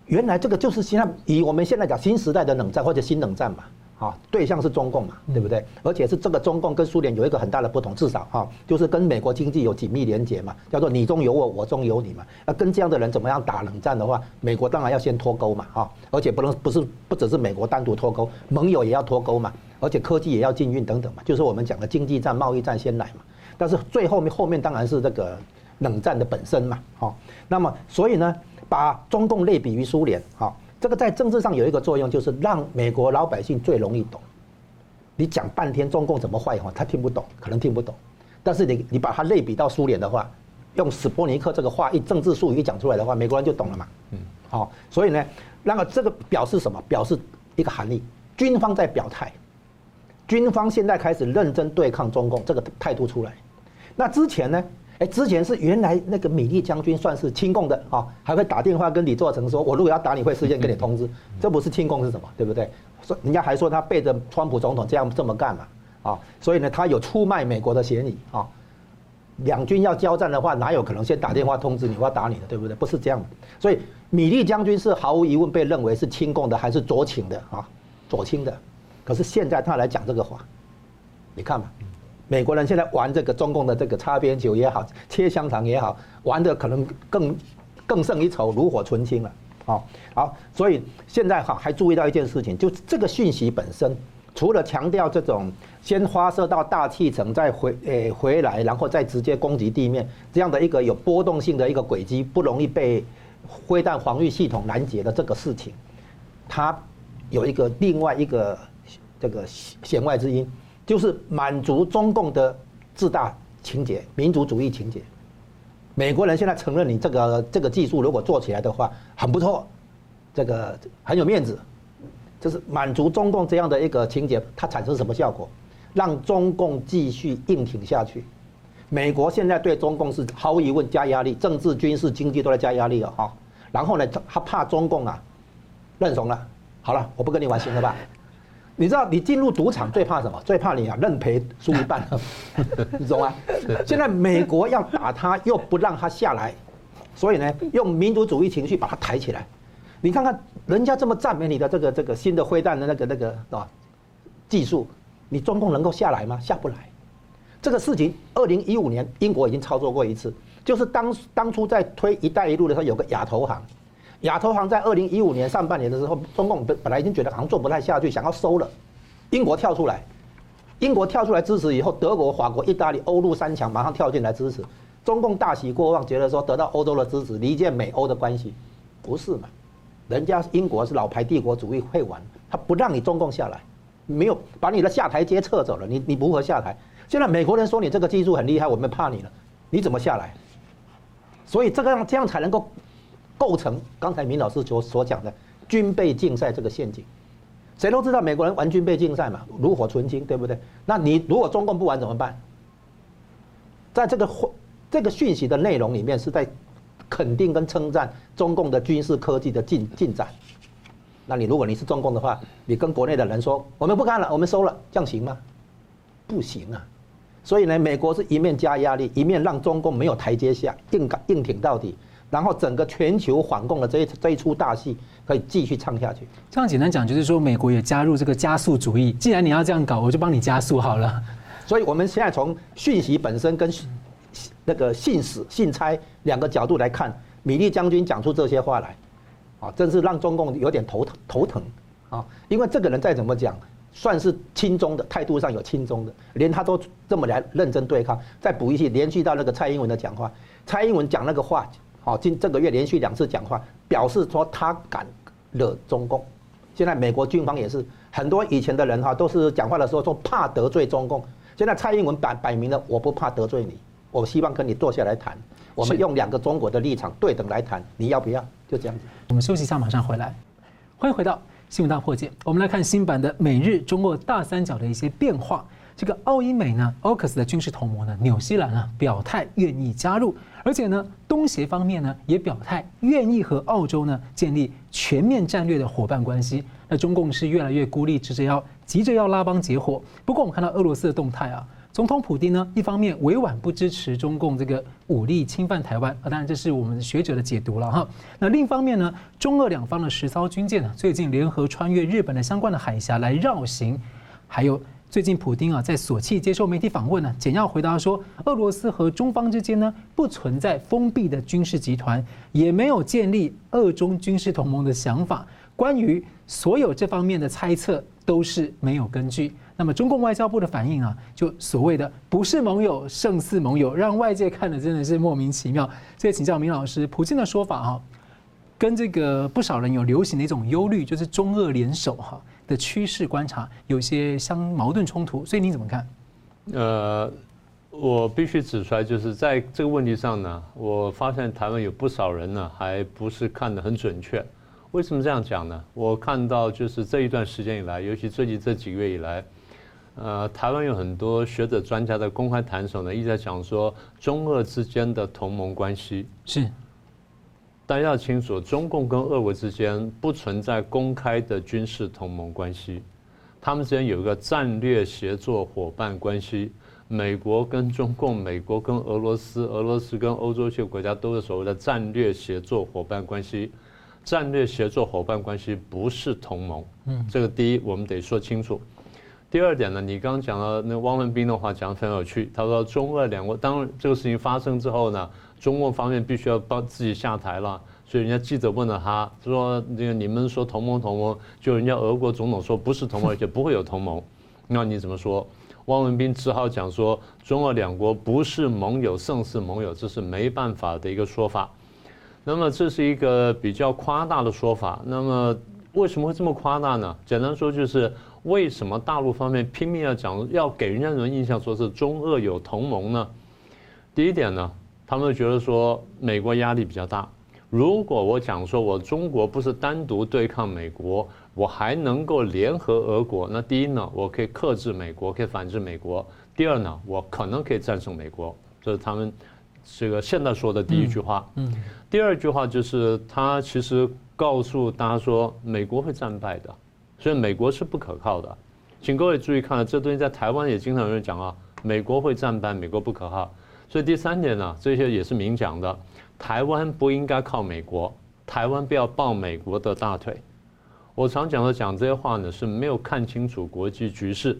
[SPEAKER 3] 原来这个就是现在以我们现在讲新时代的冷战或者新冷战嘛。啊，对象是中共嘛，对不对？而且是这个中共跟苏联有一个很大的不同，至少哈，就是跟美国经济有紧密连结嘛，叫做你中有我，我中有你嘛。那跟这样的人怎么样打冷战的话，美国当然要先脱钩嘛，哈，而且不能不是不只是美国单独脱钩，盟友也要脱钩嘛，而且科技也要禁运等等嘛，就是我们讲的经济战、贸易战先来嘛。但是最后面后面当然是这个冷战的本身嘛，哈。那么所以呢，把中共类比于苏联，哈。这个在政治上有一个作用，就是让美国老百姓最容易懂。你讲半天中共怎么坏哈，他听不懂，可能听不懂。但是你你把它类比到苏联的话，用史波尼克这个话一政治术语一讲出来的话，美国人就懂了嘛。嗯，好，所以呢，那么这个表示什么？表示一个含义，军方在表态，军方现在开始认真对抗中共，这个态度出来。那之前呢？哎，之前是原来那个米利将军算是亲共的啊，还会打电话跟李作成说：“我如果要打你，会事先跟你通知。”这不是亲共是什么？对不对？说人家还说他背着川普总统这样这么干嘛？啊，所以呢，他有出卖美国的嫌疑啊。两军要交战的话，哪有可能先打电话通知你我要打你的？对不对？不是这样的。所以米利将军是毫无疑问被认为是亲共的，还是左倾的啊？左倾的。可是现在他来讲这个话，你看吧。美国人现在玩这个中共的这个擦边球也好，切香肠也好，玩的可能更更胜一筹，炉火纯青了。好，好，所以现在哈还注意到一件事情，就这个讯息本身，除了强调这种先发射到大气层再回诶回来，然后再直接攻击地面这样的一个有波动性的一个轨迹，不容易被飞弹防御系统拦截的这个事情，它有一个另外一个这个弦外之音。就是满足中共的自大情节、民族主义情节。美国人现在承认你这个这个技术如果做起来的话很不错，这个很有面子，就是满足中共这样的一个情节，它产生什么效果？让中共继续硬挺下去。美国现在对中共是毫无疑问加压力，政治、军事、经济都在加压力了哈。然后呢，他怕中共啊认怂了，好了，我不跟你玩行了吧？你知道你进入赌场最怕什么？最怕你啊认赔输一半，[laughs] 你懂吗？现在美国要打他，又不让他下来，所以呢，用民族主义情绪把他抬起来。你看看人家这么赞美你的这个这个新的灰弹的那个那个啊技术，你中共能够下来吗？下不来。这个事情，二零一五年英国已经操作过一次，就是当当初在推“一带一路”的时候，有个亚投行。亚投行在二零一五年上半年的时候，中共本本来已经觉得好像做不太下去，想要收了。英国跳出来，英国跳出来支持以后，德国、法国、意大利欧陆三强马上跳进来支持。中共大喜过望，觉得说得到欧洲的支持，离间美欧的关系，不是嘛？人家英国是老牌帝国主义会玩，他不让你中共下来，没有把你的下台阶撤走了，你你如何下台？现在美国人说你这个技术很厉害，我们怕你了，你怎么下来？所以这个样这样才能够。构成刚才明老师所所讲的军备竞赛这个陷阱，谁都知道美国人玩军备竞赛嘛，炉火纯青，对不对？那你如果中共不玩怎么办？在这个这个讯息的内容里面是在肯定跟称赞中共的军事科技的进进展。那你如果你是中共的话，你跟国内的人说我们不干了，我们收了，这样行吗？不行啊！所以呢，美国是一面加压力，一面让中共没有台阶下，硬硬挺到底。然后整个全球反共的这一这一出大戏可以继续唱下去。
[SPEAKER 1] 这样简单讲，就是说美国也加入这个加速主义。既然你要这样搞，我就帮你加速好了。
[SPEAKER 3] 所以我们现在从讯息本身跟那个信使、信差两个角度来看，米利将军讲出这些话来，啊，真是让中共有点头疼头疼啊。因为这个人再怎么讲，算是亲中的态度上有亲中的，连他都这么来认真对抗。再补一句，连续到那个蔡英文的讲话，蔡英文讲那个话。好，今这个月连续两次讲话，表示说他敢惹中共。现在美国军方也是很多以前的人哈，都是讲话的时候说怕得罪中共。现在蔡英文摆摆明了，我不怕得罪你，我希望跟你坐下来谈，我们用两个中国的立场对等来谈，你要不要？就这样子。
[SPEAKER 1] 我们休息一下，马上回来。欢迎回到新闻大破解，我们来看新版的美日中国大三角的一些变化。这个澳英美呢，AUKUS 的军事同盟呢，纽西兰啊表态愿意加入，而且呢，东协方面呢也表态愿意和澳洲呢建立全面战略的伙伴关系。那中共是越来越孤立，急着要急着要拉帮结伙。不过我们看到俄罗斯的动态啊，总统普丁呢一方面委婉不支持中共这个武力侵犯台湾啊，当然这是我们学者的解读了哈。那另一方面呢，中俄两方的十艘军舰呢最近联合穿越日本的相关的海峡来绕行，还有。最近，普丁啊在索契接受媒体访问呢，简要回答说，俄罗斯和中方之间呢不存在封闭的军事集团，也没有建立俄中军事同盟的想法。关于所有这方面的猜测都是没有根据。那么，中共外交部的反应啊，就所谓的不是盟友胜似盟友，让外界看的真的是莫名其妙。所以，请教明老师，普京的说法啊，跟这个不少人有流行的一种忧虑，就是中俄联手哈。的趋势观察有些相矛盾冲突，所以你怎么看？
[SPEAKER 2] 呃，我必须指出来，就是在这个问题上呢，我发现台湾有不少人呢，还不是看得很准确。为什么这样讲呢？我看到就是这一段时间以来，尤其最近这几个月以来，呃，台湾有很多学者专家在公开谈手呢，一直在讲说中俄之间的同盟关系
[SPEAKER 1] 是。
[SPEAKER 2] 大家要清楚，中共跟俄国之间不存在公开的军事同盟关系，他们之间有一个战略协作伙伴关系。美国跟中共，美国跟俄罗斯，俄罗斯跟欧洲一些国家都是所谓的战略协作伙伴关系。战略协作伙伴关系不是同盟，嗯，这个第一我们得说清楚。第二点呢，你刚刚讲到那汪文斌的话讲得很有趣，他说中俄两国，当这个事情发生之后呢。中共方面必须要帮自己下台了，所以人家记者问了他，他说：“这个你们说同盟同盟，就人家俄国总统说不是同盟，而且不会有同盟，[laughs] 那你怎么说？”汪文斌只好讲说：“中俄两国不是盟友胜似盟友，这是没办法的一个说法。”那么这是一个比较夸大的说法。那么为什么会这么夸大呢？简单说就是为什么大陆方面拼命要讲，要给人家人印象说是中俄有同盟呢？第一点呢？他们觉得说美国压力比较大。如果我讲说我中国不是单独对抗美国，我还能够联合俄国，那第一呢，我可以克制美国，可以反制美国；第二呢，我可能可以战胜美国。这是他们这个现在说的第一句话。嗯。第二句话就是他其实告诉大家说美国会战败的，所以美国是不可靠的。请各位注意看了，这东西在台湾也经常有人讲啊，美国会战败，美国不可靠。所以第三点呢，这些也是明讲的，台湾不应该靠美国，台湾不要抱美国的大腿。我常讲的讲这些话呢，是没有看清楚国际局势。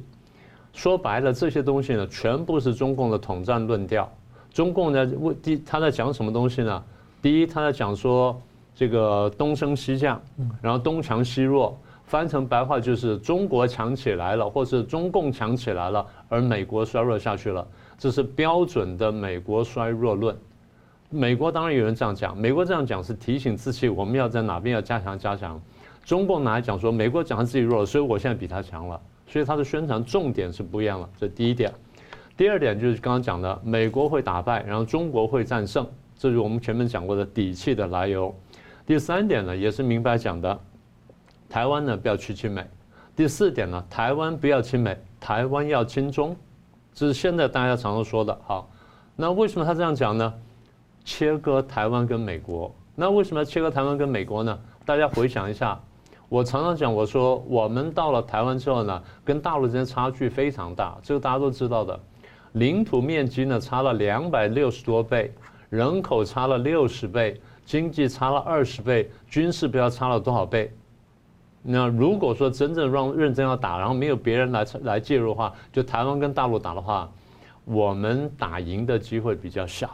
[SPEAKER 2] 说白了，这些东西呢，全部是中共的统战论调。中共呢问第他在讲什么东西呢？第一，他在讲说这个东升西降，然后东强西弱，翻成白话就是中国强起来了，或是中共强起来了，而美国衰弱下去了。这是标准的美国衰弱论。美国当然有人这样讲，美国这样讲是提醒自己我们要在哪边要加强加强。中共拿来讲说美国讲他自己弱了，所以我现在比他强了，所以他的宣传重点是不一样了。这第一点。第二点就是刚刚讲的，美国会打败，然后中国会战胜，这是我们前面讲过的底气的来由。第三点呢，也是明白讲的，台湾呢不要去亲美。第四点呢，台湾不要亲美，台湾要亲中。这是现在大家常常说的。好，那为什么他这样讲呢？切割台湾跟美国。那为什么要切割台湾跟美国呢？大家回想一下，我常常讲，我说我们到了台湾之后呢，跟大陆之间差距非常大，这个大家都知道的。领土面积呢差了两百六十多倍，人口差了六十倍，经济差了二十倍，军事不要差了多少倍。那如果说真正让认真要打，然后没有别人来来介入的话，就台湾跟大陆打的话，我们打赢的机会比较小，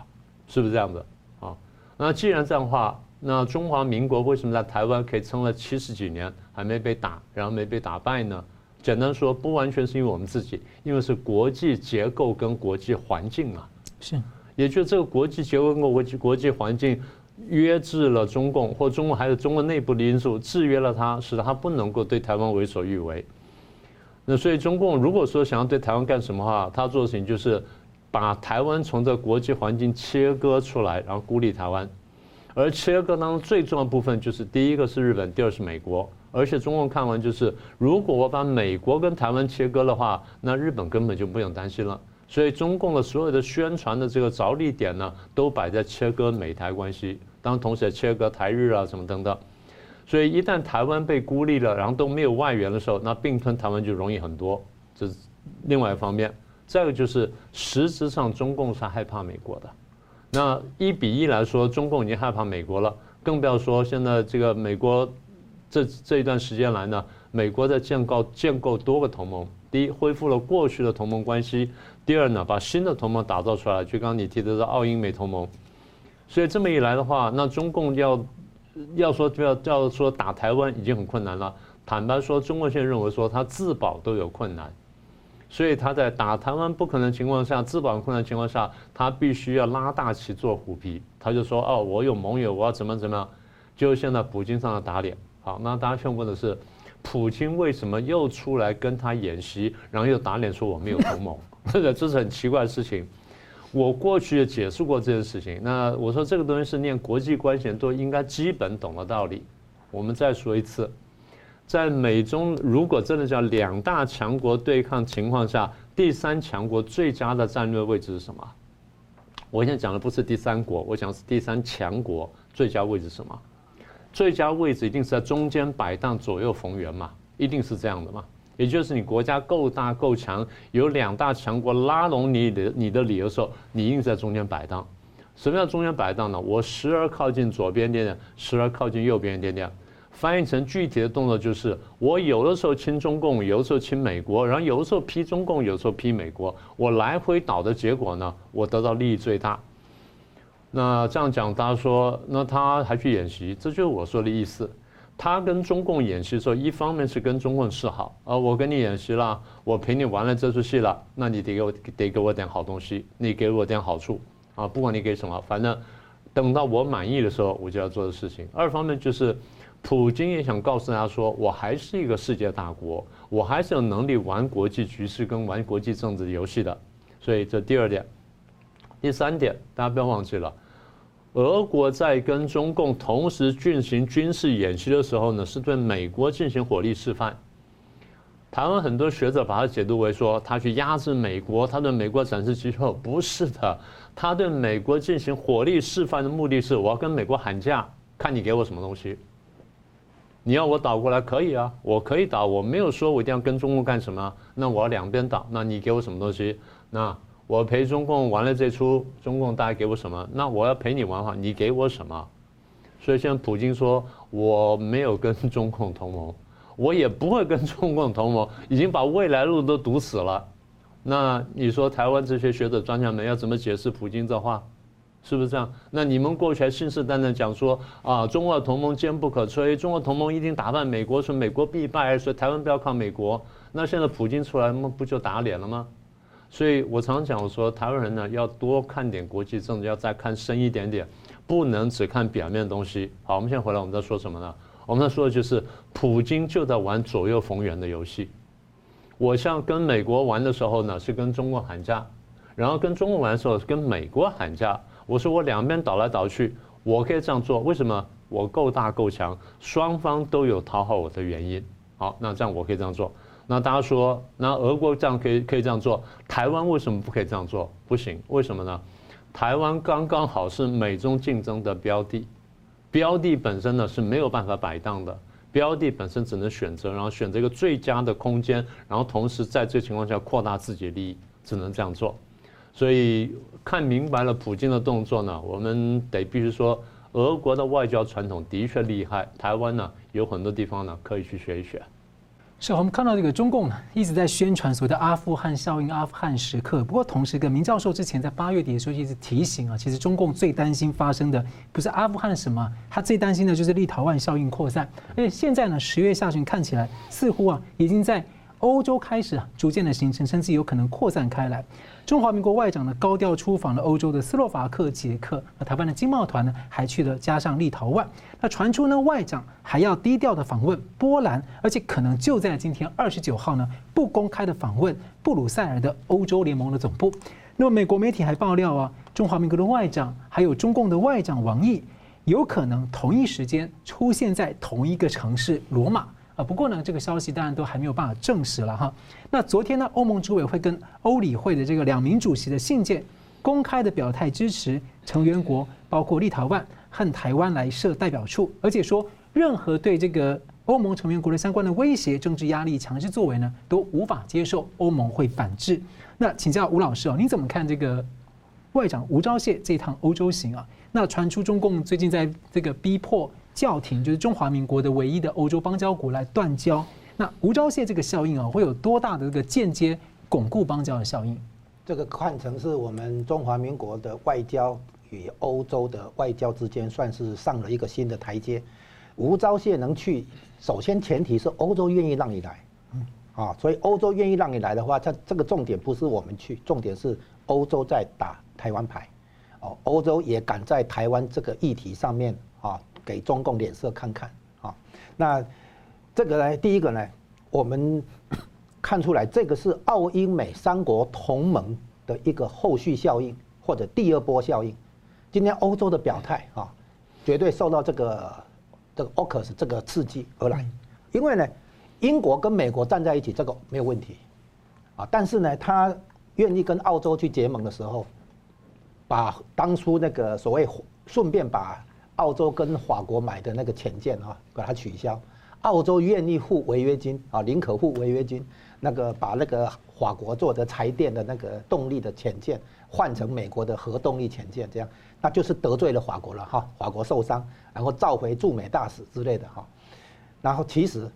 [SPEAKER 2] 是不是这样子？啊，那既然这样的话，那中华民国为什么在台湾可以撑了七十几年还没被打，然后没被打败呢？简单说，不完全是因为我们自己，因为是国际结构跟国际环境啊，
[SPEAKER 1] 是，
[SPEAKER 2] 也就是这个国际结构跟国际国际环境。约制了中共，或中共还有中国内部的因素制约了他，使得他不能够对台湾为所欲为。那所以中共如果说想要对台湾干什么话，他做的事情就是把台湾从这国际环境切割出来，然后孤立台湾。而切割当中最重要的部分就是第一个是日本，第二是美国。而且中共看完就是，如果我把美国跟台湾切割的话，那日本根本就不用担心了。所以中共的所有的宣传的这个着力点呢，都摆在切割美台关系。当，同时也切割台日啊，什么等等。所以一旦台湾被孤立了，然后都没有外援的时候，那并吞台湾就容易很多。这是另外一方面。再一个就是，实质上中共是害怕美国的。那一比一来说，中共已经害怕美国了，更不要说现在这个美国这这一段时间来呢，美国在建构建构多个同盟。第一，恢复了过去的同盟关系；第二呢，把新的同盟打造出来，就刚刚你提到的澳英美同盟。所以这么一来的话，那中共要要说就要要说打台湾已经很困难了。坦白说，中国现在认为说他自保都有困难，所以他在打台湾不可能情况下，自保困难情况下，他必须要拉大旗做虎皮。他就说哦，我有盟友，我要怎么怎么样。就现在普京上来打脸。好，那大家想问的是，普京为什么又出来跟他演习，然后又打脸说我没有同盟？[laughs] 这个这是很奇怪的事情。我过去也解释过这件事情。那我说这个东西是念国际关系都应该基本懂的道理。我们再说一次，在美中如果真的叫两大强国对抗情况下，第三强国最佳的战略位置是什么？我现在讲的不是第三国，我讲的是第三强国最佳位置是什么？最佳位置一定是在中间摆荡，左右逢源嘛，一定是这样的嘛。也就是你国家够大够强，有两大强国拉拢你的你的理由的时候，你硬在中间摆荡。什么叫中间摆荡呢？我时而靠近左边一点点，时而靠近右边一点点。翻译成具体的动作就是，我有的时候亲中共，有的时候亲美国，然后有的时候批中共，有的时候批美国。我来回倒的结果呢，我得到利益最大。那这样讲，大家说，那他还去演习，这就是我说的意思。他跟中共演习的时候，一方面是跟中共示好，啊，我跟你演习了，我陪你玩了这出戏了，那你得给我得给我点好东西，你给我点好处，啊，不管你给什么，反正等到我满意的时候，我就要做的事情。二方面就是，普京也想告诉大家说，我还是一个世界大国，我还是有能力玩国际局势跟玩国际政治游戏的。所以这第二点，第三点，大家不要忘记了。俄国在跟中共同时进行军事演习的时候呢，是对美国进行火力示范。台湾很多学者把它解读为说，他去压制美国，他对美国展示肌肉，不是的，他对美国进行火力示范的目的是，我要跟美国喊价，看你给我什么东西。你要我倒过来可以啊，我可以倒，我没有说我一定要跟中共干什么。那我要两边倒，那你给我什么东西？那我陪中共玩了这出，中共大概给我什么？那我要陪你玩的话，你给我什么？所以现在普京说我没有跟中共同盟，[laughs] 我也不会跟中共同盟，已经把未来路都堵死了。那你说台湾这些学者专家们要怎么解释普京这话？是不是这样？那你们过去还信誓旦旦讲说啊，中俄同盟坚不可摧，中俄同盟一定打败美国，说美国必败，所以台湾不要靠美国。那现在普京出来，那不就打脸了吗？所以我常常讲我说，台湾人呢要多看点国际政治，要再看深一点点，不能只看表面的东西。好，我们现在回来，我们在说什么呢？我们在说的就是普京就在玩左右逢源的游戏。我像跟美国玩的时候呢，是跟中国喊价，然后跟中国玩的时候跟美国喊价。我说我两边倒来倒去，我可以这样做，为什么？我够大够强，双方都有讨好我的原因。好，那这样我可以这样做。那大家说，那俄国这样可以可以这样做，台湾为什么不可以这样做？不行，为什么呢？台湾刚刚好是美中竞争的标的，标的本身呢是没有办法摆荡的，标的本身只能选择，然后选择一个最佳的空间，然后同时在这情况下扩大自己的利益，只能这样做。所以看明白了普京的动作呢，我们得必须说，俄国的外交传统的确厉害，台湾呢有很多地方呢可以去学一学。
[SPEAKER 1] 是，我们看到这个中共呢一直在宣传所谓的阿富汗效应、阿富汗时刻。不过同时，跟明教授之前在八月底的时候一直提醒啊，其实中共最担心发生的不是阿富汗什么，他最担心的就是立陶宛效应扩散。而且现在呢，十月下旬看起来似乎啊已经在欧洲开始逐渐的形成，甚至有可能扩散开来。中华民国外长呢高调出访了欧洲的斯洛伐克、捷克，那台湾的经贸团呢还去了加上立陶宛。那传出呢外长还要低调的访问波兰，而且可能就在今天二十九号呢不公开的访问布鲁塞尔的欧洲联盟的总部。那么美国媒体还爆料啊，中华民国的外长还有中共的外长王毅，有可能同一时间出现在同一个城市罗马。啊，不过呢，这个消息当然都还没有办法证实了哈。那昨天呢，欧盟执委会跟欧理会的这个两名主席的信件，公开的表态支持成员国包括立陶宛和台湾来设代表处，而且说任何对这个欧盟成员国的相关的威胁、政治压力、强制作为呢，都无法接受，欧盟会反制。那请教吴老师哦，你怎么看这个外长吴钊燮这一趟欧洲行啊？那传出中共最近在这个逼迫。教廷就是中华民国的唯一的欧洲邦交国来断交，那吴钊燮这个效应啊，会有多大的这个间接巩固邦交的效应？
[SPEAKER 3] 这个看成是我们中华民国的外交与欧洲的外交之间算是上了一个新的台阶。吴钊燮能去，首先前提是欧洲愿意让你来，啊，所以欧洲愿意让你来的话，它这个重点不是我们去，重点是欧洲在打台湾牌，哦，欧洲也敢在台湾这个议题上面啊。给中共脸色看看啊！那这个呢，第一个呢，我们 [coughs] 看出来这个是澳英美三国同盟的一个后续效应或者第二波效应。今天欧洲的表态啊，绝对受到这个这个 AUKUS 这个刺激而来。因为呢，英国跟美国站在一起，这个没有问题啊。但是呢，他愿意跟澳洲去结盟的时候，把当初那个所谓顺便把。澳洲跟法国买的那个潜舰啊，把它取消。澳洲愿意付违约金啊，宁可付违约金。那个把那个法国做的柴电的那个动力的潜舰换成美国的核动力潜舰，这样那就是得罪了法国了哈。法国受伤，然后召回驻美大使之类的哈。然后其实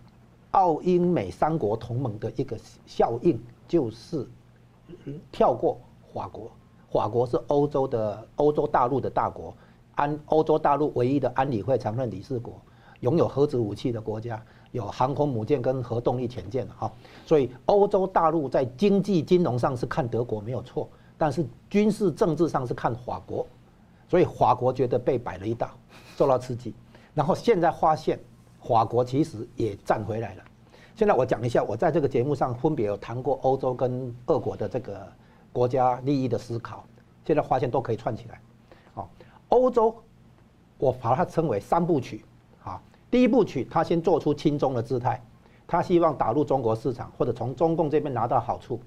[SPEAKER 3] 澳英美三国同盟的一个效应就是跳过法国，法国是欧洲的欧洲大陆的大国。安欧洲大陆唯一的安理会常任理事国，拥有核子武器的国家，有航空母舰跟核动力潜舰哈，所以欧洲大陆在经济金融上是看德国没有错，但是军事政治上是看法国，所以法国觉得被摆了一道，受到刺激，然后现在发现法国其实也站回来了。现在我讲一下，我在这个节目上分别有谈过欧洲跟俄国的这个国家利益的思考，现在发现都可以串起来。欧洲，我把它称为三部曲，啊，第一部曲，他先做出亲中的姿态，他希望打入中国市场或者从中共这边拿到好处，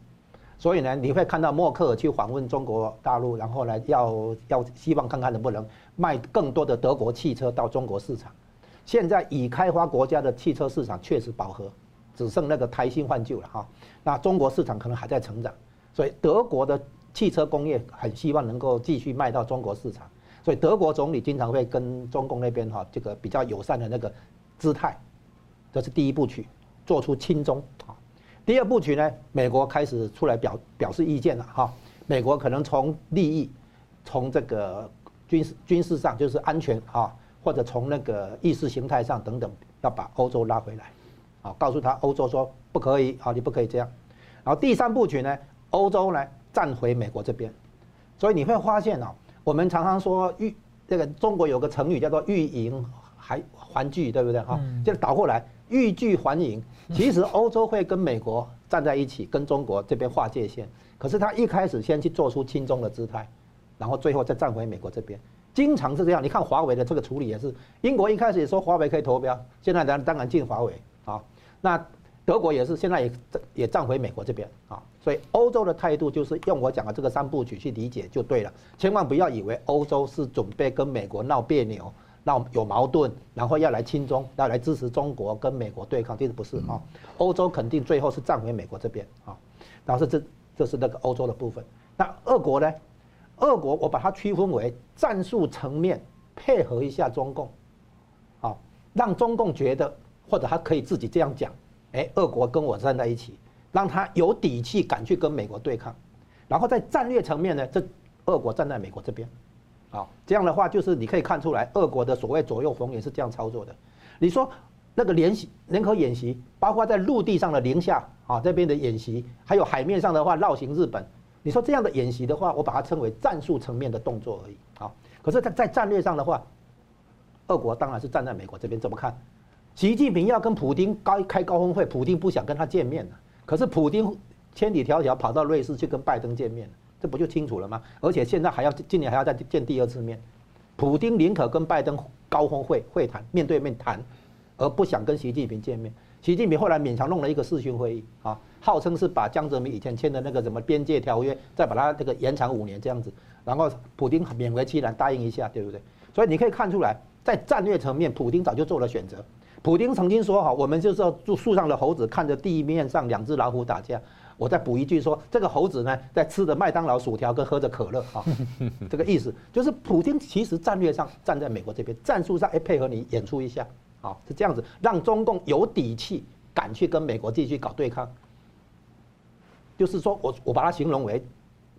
[SPEAKER 3] 所以呢，你会看到默克尔去访问中国大陆，然后呢，要要希望看看能不能卖更多的德国汽车到中国市场，现在已开发国家的汽车市场确实饱和，只剩那个胎新换旧了哈。那中国市场可能还在成长，所以德国的汽车工业很希望能够继续卖到中国市场。所以德国总理经常会跟中共那边哈这个比较友善的那个姿态，这是第一部曲，做出亲中啊。第二部曲呢，美国开始出来表表示意见了哈。美国可能从利益，从这个军事军事上就是安全啊，或者从那个意识形态上等等，要把欧洲拉回来，啊，告诉他欧洲说不可以啊，你不可以这样。然后第三部曲呢，欧洲呢站回美国这边，所以你会发现啊，我们常常说欲这个中国有个成语叫做欲迎还还拒，对不对哈？就是倒过来欲拒还迎，其实欧洲会跟美国站在一起，跟中国这边划界限。可是他一开始先去做出亲中的姿态，然后最后再站回美国这边，经常是这样。你看华为的这个处理也是，英国一开始也说华为可以投标，现在当当然进华为啊。那德国也是现在也也站回美国这边啊。所以欧洲的态度就是用我讲的这个三部曲去理解就对了，千万不要以为欧洲是准备跟美国闹别扭、闹有矛盾，然后要来亲中，要来支持中国跟美国对抗，其实不是啊。欧洲肯定最后是站回美国这边啊，然后是这。这是那个欧洲的部分。那俄国呢？俄国我把它区分为战术层面配合一下中共，啊，让中共觉得或者他可以自己这样讲，哎，俄国跟我站在一起，让他有底气敢去跟美国对抗。然后在战略层面呢，这俄国站在美国这边，啊，这样的话就是你可以看出来，俄国的所谓左右逢源是这样操作的。你说？那个联习联合演习，包括在陆地上的宁夏啊这边的演习，还有海面上的话绕行日本。你说这样的演习的话，我把它称为战术层面的动作而已啊。可是，在在战略上的话，俄国当然是站在美国这边。怎么看？习近平要跟普丁高开高峰会，普丁不想跟他见面，可是普丁千里迢迢跑到瑞士去跟拜登见面，这不就清楚了吗？而且现在还要今年还要再见第二次面，普丁宁可跟拜登高峰会会谈，面对面谈。而不想跟习近平见面，习近平后来勉强弄了一个视讯会议啊，号称是把江泽民以前签的那个什么边界条约，再把它这个延长五年这样子，然后普丁勉为其难答应一下，对不对？所以你可以看出来，在战略层面，普丁早就做了选择。普丁曾经说：“哈，我们就是要住树上的猴子，看着地面上两只老虎打架。”我再补一句说，这个猴子呢，在吃着麦当劳薯条跟喝着可乐啊，这个意思就是普丁其实战略上站在美国这边，战术上哎配合你演出一下。好，是这样子，让中共有底气敢去跟美国继续搞对抗。就是说我我把它形容为，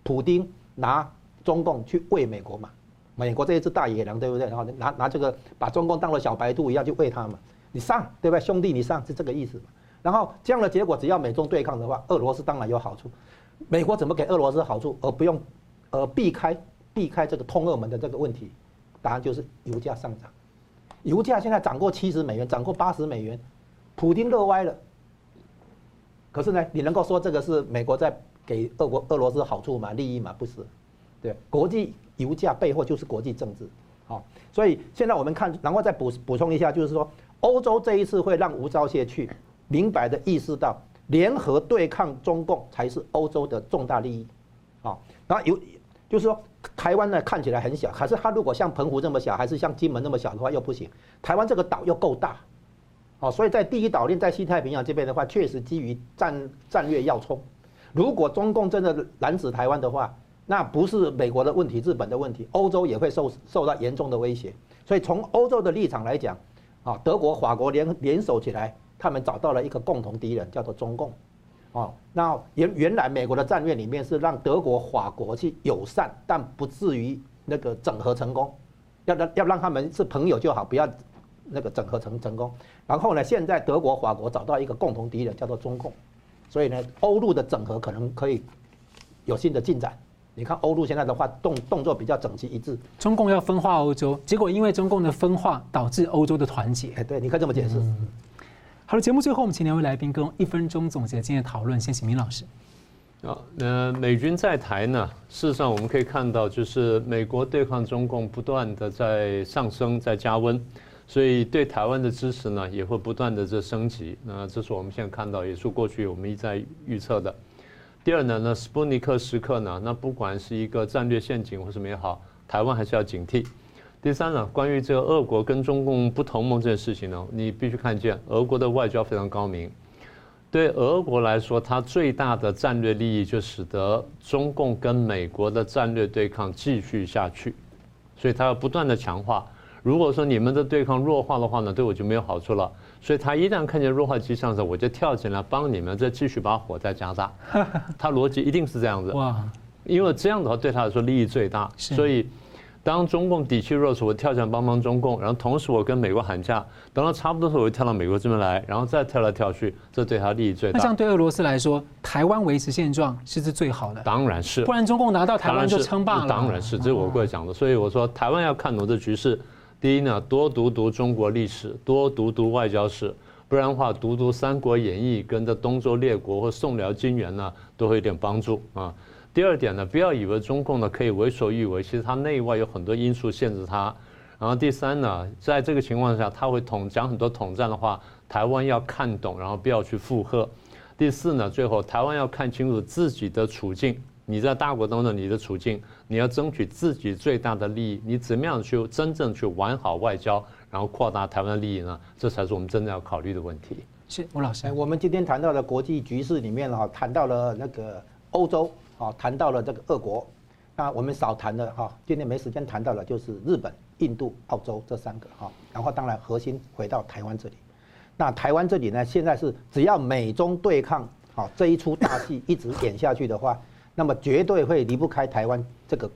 [SPEAKER 3] 普丁拿中共去喂美国嘛，美国这一只大野狼，对不对？然后拿拿这个把中共当了小白兔一样去喂它嘛，你上对不对？兄弟你上是这个意思。然后这样的结果，只要美中对抗的话，俄罗斯当然有好处。美国怎么给俄罗斯好处而不用，呃避开避开这个通俄门的这个问题？答案就是油价上涨。油价现在涨过七十美元，涨过八十美元，普丁乐歪了。可是呢，你能够说这个是美国在给俄国俄罗斯好处吗？利益吗？不是，对，国际油价背后就是国际政治，好，所以现在我们看，然后再补补充一下，就是说，欧洲这一次会让吴钊燮去明白的意识到，联合对抗中共才是欧洲的重大利益，啊，然后有。就是说，台湾呢看起来很小，可是它如果像澎湖这么小，还是像金门那么小的话，又不行。台湾这个岛又够大，哦，所以在第一岛链，在西太平洋这边的话，确实基于战战略要冲。如果中共真的拦止台湾的话，那不是美国的问题，日本的问题，欧洲也会受受到严重的威胁。所以从欧洲的立场来讲，啊，德国、法国联联手起来，他们找到了一个共同敌人，叫做中共。哦，那原原来美国的战略里面是让德国、法国去友善，但不至于那个整合成功，要让要让他们是朋友就好，不要那个整合成成功。然后呢，现在德国、法国找到一个共同敌人，叫做中共，所以呢，欧陆的整合可能可以有新的进展。你看欧陆现在的话动动作比较整齐一致。
[SPEAKER 1] 中共要分化欧洲，结果因为中共的分化导致欧洲的团结。
[SPEAKER 3] 哎，对，你可以这么解释。嗯
[SPEAKER 1] 好了，节目最后我们请两位来宾跟一分钟总结今天的讨论。先请明老师。
[SPEAKER 2] 啊，那美军在台呢？事实上我们可以看到，就是美国对抗中共不断的在上升，在加温，所以对台湾的支持呢也会不断的在升级。那这是我们现在看到，也是过去我们一再预测的。第二呢，那斯普尼克时刻呢，那不管是一个战略陷阱或什么也好，台湾还是要警惕。第三呢，关于这个俄国跟中共不同盟这件事情呢，你必须看见俄国的外交非常高明。对俄国来说，它最大的战略利益就使得中共跟美国的战略对抗继续下去，所以它要不断的强化。如果说你们的对抗弱化的话呢，对我就没有好处了。所以他一旦看见弱化迹象的时候，我就跳进来帮你们再继续把火再加大。[laughs] 他逻辑一定是这样子。哇，因为这样的话对他来说利益最大，所以。当中共底气弱时，我跳进来帮帮中共，然后同时我跟美国喊价，等到差不多的时候，我就跳到美国这边来，然后再跳来跳去，这对他利益最大。
[SPEAKER 1] 那像对俄罗斯来说，台湾维持现状是是最好的。
[SPEAKER 2] 当然是，
[SPEAKER 1] 不然中共拿到台湾就称霸了。
[SPEAKER 2] 当然是，这是我过来讲的。所以我说，台湾要看懂这局势，第一呢，多读读中国历史，多读读外交史，不然的话，读读《三国演义》跟着东周列国或宋辽金元呢，都会有点帮助啊。第二点呢，不要以为中共呢可以为所欲为，其实它内外有很多因素限制它。然后第三呢，在这个情况下，他会统讲很多统战的话，台湾要看懂，然后不要去附和。第四呢，最后台湾要看清楚自己的处境，你在大国当中你的处境，你要争取自己最大的利益，你怎么样去真正去玩好外交，然后扩大台湾的利益呢？这才是我们真正要考虑的问题。
[SPEAKER 1] 是吴老师，
[SPEAKER 3] 我们今天谈到的国际局势里面哈，谈到了那个欧洲。啊，谈到了这个俄国，那我们少谈了哈，今天没时间谈到了，就是日本、印度、澳洲这三个哈，然后当然核心回到台湾这里，那台湾这里呢，现在是只要美中对抗，好这一出大戏一直演下去的话，那么绝对会离不开台湾这个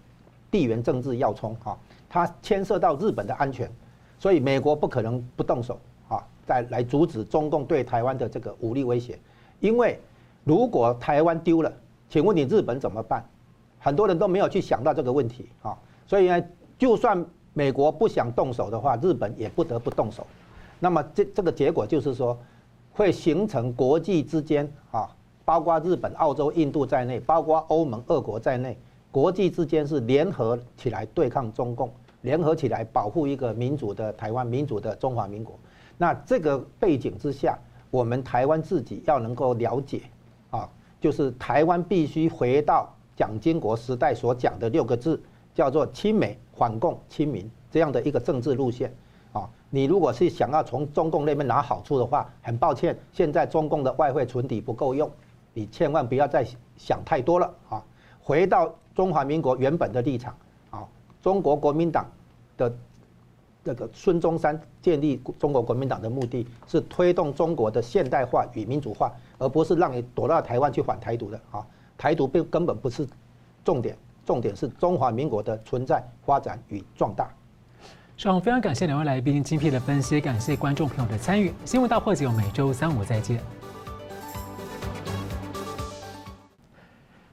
[SPEAKER 3] 地缘政治要冲啊，它牵涉到日本的安全，所以美国不可能不动手啊，再来阻止中共对台湾的这个武力威胁，因为如果台湾丢了。请问你日本怎么办？很多人都没有去想到这个问题啊，所以呢，就算美国不想动手的话，日本也不得不动手。那么这这个结果就是说，会形成国际之间啊，包括日本、澳洲、印度在内，包括欧盟、俄国在内，国际之间是联合起来对抗中共，联合起来保护一个民主的台湾、民主的中华民国。那这个背景之下，我们台湾自己要能够了解啊。就是台湾必须回到蒋经国时代所讲的六个字，叫做亲美、反共、亲民这样的一个政治路线啊。你如果是想要从中共那边拿好处的话，很抱歉，现在中共的外汇存底不够用，你千万不要再想太多了啊。回到中华民国原本的立场啊，中国国民党的这个孙中山建立中国国民党的目的是推动中国的现代化与民主化。而不是让你躲到台湾去反台独的啊！台独并根本不是重点，重点是中华民国的存在、发展与壮大。
[SPEAKER 1] 好，非常感谢两位来宾精辟的分析，感谢观众朋友的参与。新闻大破解，我每周三五再见。